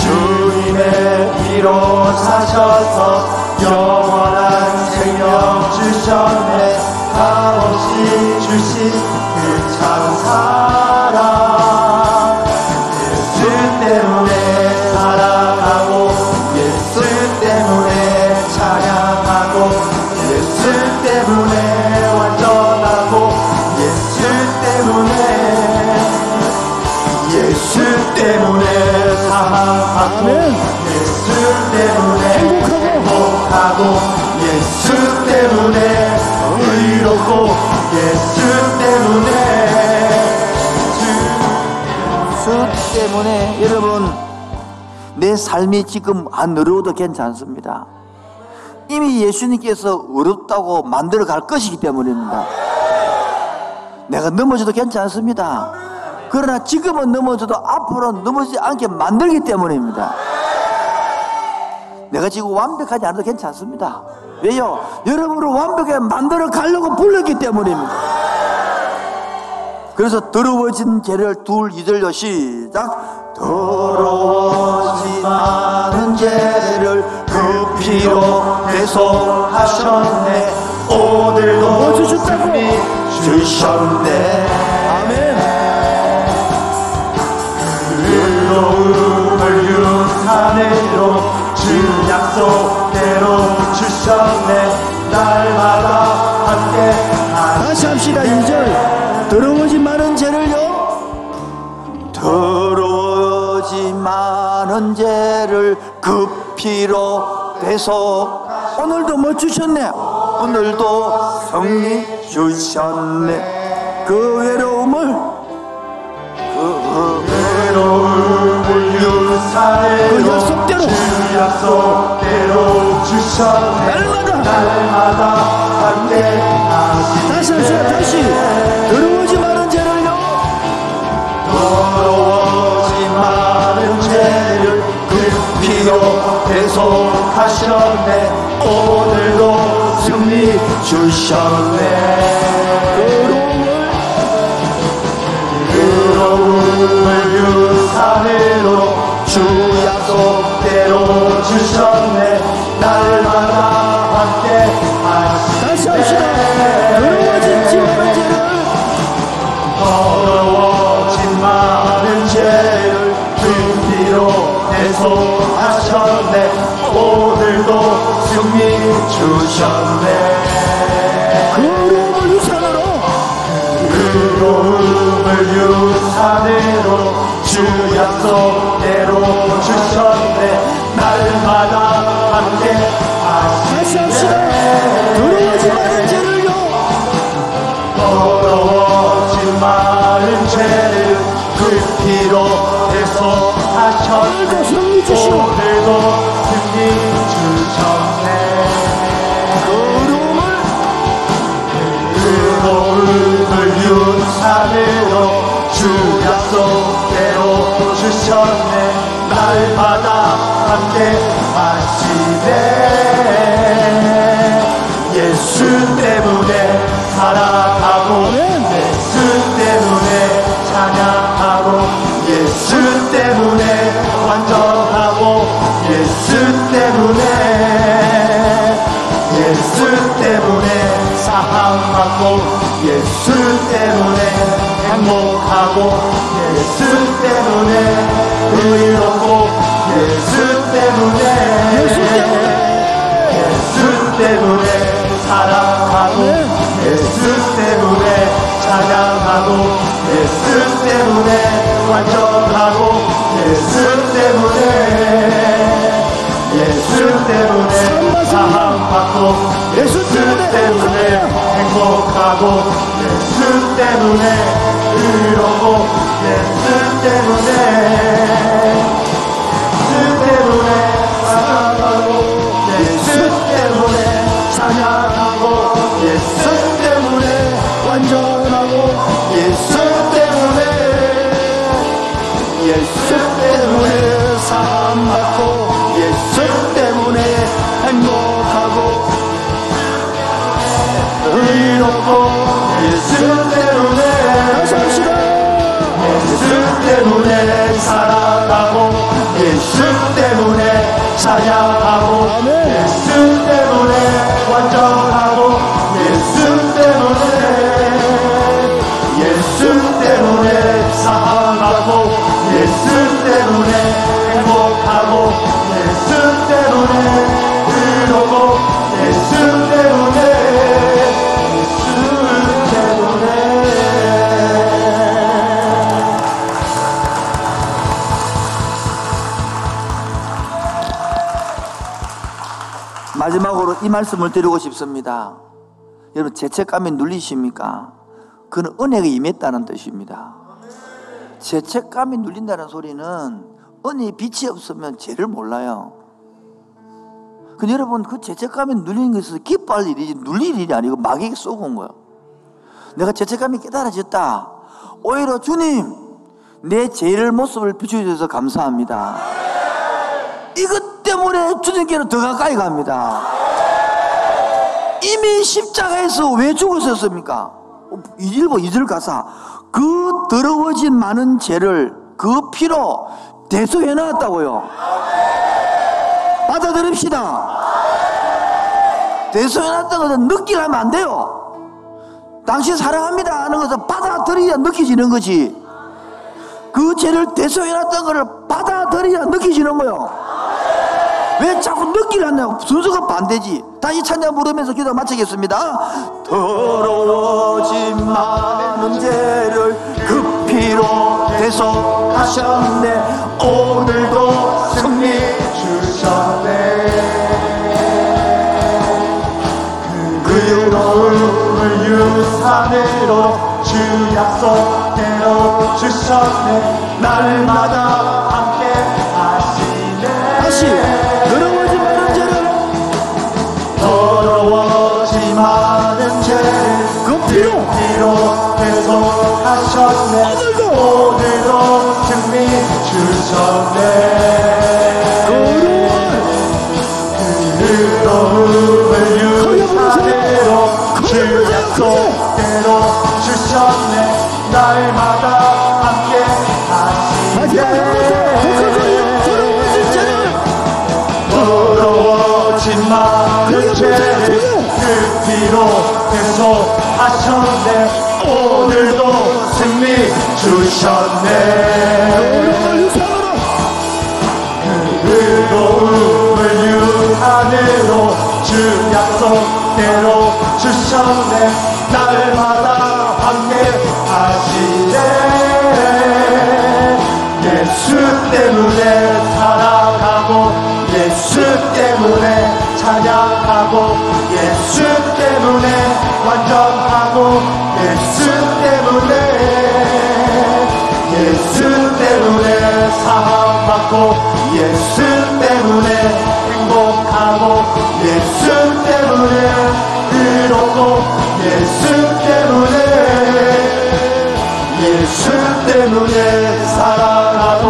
주님의 피로 사셔서 생명 주셨네 값없이 주신 내 삶이 지금 안 어려워도 괜찮습니다. 이미 예수님께서 어렵다고 만들어 갈 것이기 때문입니다. 내가 넘어져도 괜찮습니다. 그러나 지금은 넘어져도 앞으로는 넘어지지 않게 만들기 때문입니다. 내가 지금 완벽하지 않아도 괜찮습니다. 왜요? 여러분을 완벽하게 만들어 가려고 불렀기 때문입니다. 그래서 더러워진 죄를 둘, 이절로 시작. 더러워진 많은 죄를 그 피로 대속하셨네. 오늘도 뭐 주셨다고? 주셨네. 아멘. 의로움을 유산으로 주 약속대로 주셨네 날마다 함께 다시 합시다 2절 더러워진 많은 죄를 죄를 그 피로 대속 오늘도 뭐 주셨네? 오늘도 성리 주셨네. 그 외로움을? 그 의로움을 유산으로 그 약속대로. 주 약속대로 주셨네. 날마다. 날마다 함께 다시 다시. 더러워지 많은 죄를요. 더러워 그 피로 대속하셨네 오늘도 승리 주셨네. 의로움을 유산으로 주 약속대로 주셨네. 날마다 함께 하시네. 다시 합시다 더러워지 많은 죄를 더러워 대속하셨네. 오늘도 승리 주셨네. 더러움을 유산으로 의로움을 유산으로 주 약속대로 주셨네. 날마다 함께 합시다. 더러워지 많은 죄를요 더러워진 많은 죄를 그 피로 대속하셨네. 오늘도 승리 주시고 오늘도 승리 주셨네. 의로움을 유산으로 주 약속대로 주셨네. 날마다 함께 하시네. 예수 때문에 살아가고 예수 때문에 사랑받고 예수 때문에 행복하고 예수 때문에 의롭고 예수 때문에 예수 때문에. 예수 때문에 사랑하고 예수 때문에 찬양하고 예수 때문에 완전하고 예수 때문에 예수 때문에 사랑받고 예수 때문에 행복하고 예수 때문에 의롭고 예수 때문에 예수 때문에 사랑하고 예수 때문에 찬양하고 예수 때문에 완전하고 예수 때문에 예수 때문에 의롭고 예수 때문에 다시 합시다. 예수 때문에 살아가고 예수 때문에 찬양하고 예수 때문에 완전 이 말씀을 드리고 싶습니다. 여러분 죄책감이 눌리십니까? 그는 은혜가 임했다는 뜻입니다. 죄책감이 눌린다는 소리는 은혜의 빛이 없으면 죄를 몰라요. 근데 여러분 그 죄책감에 눌리는 것은 기뻐할 일이지 눌릴 일이 아니고 마귀에게 쏘고 거예요. 내가 죄책감이 깨달아졌다. 오히려 주님 내 죄를 모습을 비춰주셔서 감사합니다. 이것 때문에 주님께로 더 가까이 갑니다. 이미 십자가에서 왜 죽으셨습니까? 이일보 이절 가사 그 더러워진 많은 죄를 그 피로 대소해 놨다고요. 받아들입시다. 대소해 놨던 것은 느끼라면 안 돼요. 당신 사랑합니다 하는 것은 받아들여야 느껴지는 거지. 그 죄를 대소해 놨던 것을 받아들여야 느껴지는 거요. 왜 자꾸 느끼려 하냐고. 순서가 반대지. 다시 찬양 부르면서 기도 마치겠습니다. 더러워진 많은 죄를 그 피로 대속하셨네. 오늘도 승리 주셨네. 그 의로움을 유산으로 주 약속대로 주셨네. 날마다 대속하셨네 오늘도 승리 주셨네 의로움을 유산으로 주 약속대로 주셨네 날마다 함께 하시네 더러워진 많은 죄를 그 피로 오늘도 승리 주셨네. 의로움을 유한으로 주 약속대로 주셨네. 날마다 함께 하시네. 예수 때문에 살아가고 예수 때문에 찬양하고 예수 때문에 완전 사랑받고 예수 때문에 행복하고 예수 때문에 의롭고 예수 때문에 예수 때문에 사랑하고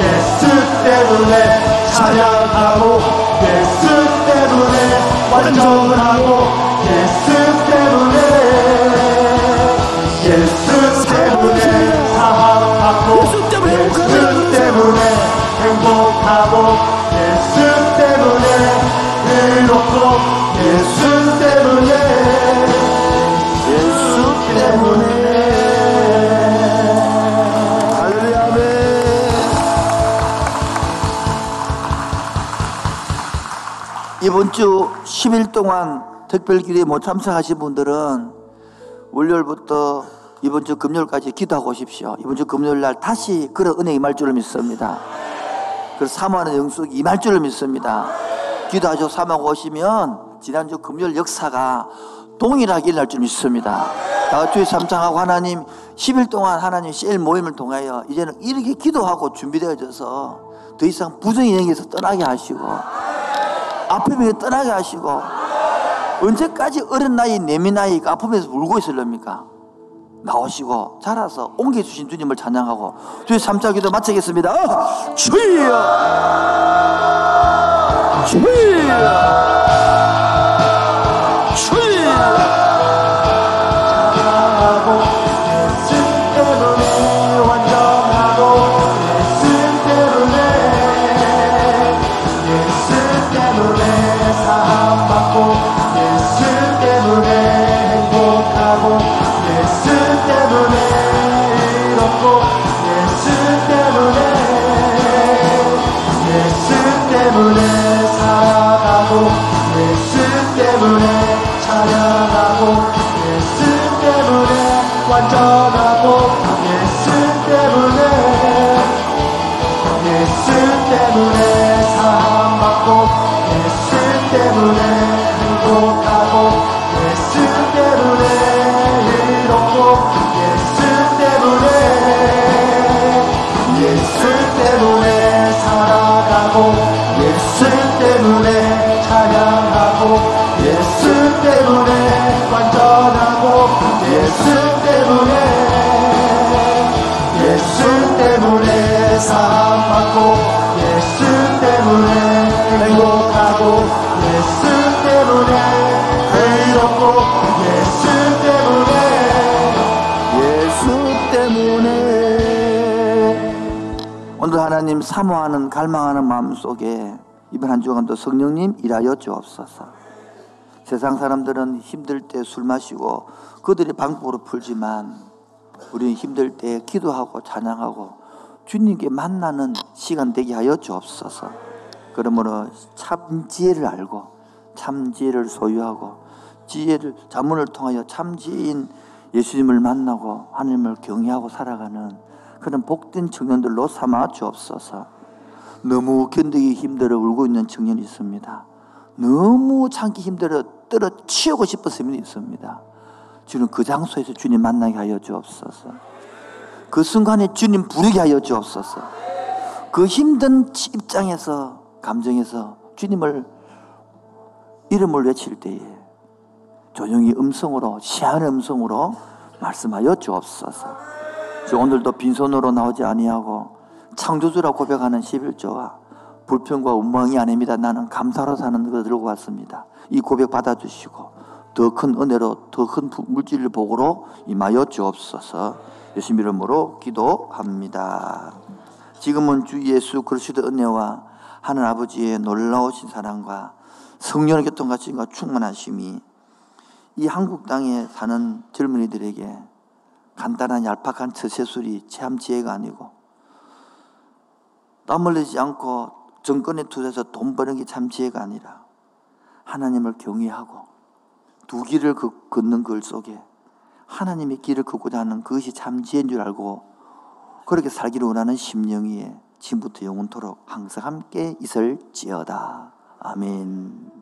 예수 때문에 찬양하고 예수 때문에 완전하고 10일 동안 특별기도에 못 참석하신 분들은 월요일부터 이번 주 금요일까지 기도하고 오십시오. 이번 주 금요일 날 다시 그런 은혜 임할 줄을 믿습니다. 그래서 사모하는 영속이 임할 줄을 믿습니다. 기도하셔 사모하고 오시면 지난주 금요일 역사가 동일하게 일어날 줄 믿습니다. 다 같이 삼창하고 하나님 10일 동안 하나님 CL 모임을 통하여 이제는 이렇게 기도하고 준비되어져서 더 이상 부정의 영에서 떠나게 하시고 아픔에서 떠나게 하시고 언제까지 어린 나이 내민 나이가 아픔에서 울고 있을랍니까? 나오시고 자라서 옮겨주신 주님을 찬양하고 주의 삼자 기도 마치겠습니다 어, 주여 주여 사모하는 갈망하는 마음 속에 이번 한 주간도 성령님 일하여 주옵소서. 세상 사람들은 힘들 때 술 마시고 그들의 방법으로 풀지만 우리는 힘들 때 기도하고 찬양하고 주님께 만나는 시간 되게 하여 주옵소서. 그러므로 참 지혜를 알고 참 지혜를 소유하고 지혜를 자문을 통하여 참 지혜인 예수님을 만나고 하나님을 경외하고 살아가는 그런 복된 청년들로 삼아 주옵소서. 너무 견디기 힘들어 울고 있는 청년이 있습니다. 너무 참기 힘들어 떨어 치우고 싶은 이 있습니다. 주는 그 장소에서 주님 만나게 하여 주옵소서. 그 순간에 주님 부르게 하여 주옵소서. 그 힘든 입장에서 감정에서 주님을 이름을 외칠 때에 조용히 음성으로 시한 음성으로 말씀하여 주옵소서. 저 오늘도 빈손으로 나오지 아니하고 창조주라 고백하는 11조와 불평과 운망이 아닙니다. 나는 감사로 사는 거 들고 왔습니다. 이 고백 받아주시고 더 큰 은혜로 더 큰 물질 복으로 임하여 주옵소서. 예수님 이름으로 기도합니다. 지금은 주 예수 그리스도 은혜와 하늘 아버지의 놀라우신 사랑과 성령의 교통같이과 충만하심이 이 한국 땅에 사는 젊은이들에게 간단한 얄팍한 처세술이 참 지혜가 아니고 땀 흘리지 않고 정권에 투자해서 돈 버는 게 참 지혜가 아니라 하나님을 경외하고 두 길을 걷- 걷는 글 속에 하나님의 길을 걷고자 하는 그것이 참 지혜인 줄 알고 그렇게 살기를 원하는 심령이에 지금부터 영원토록 항상 함께 있을지어다. 아멘.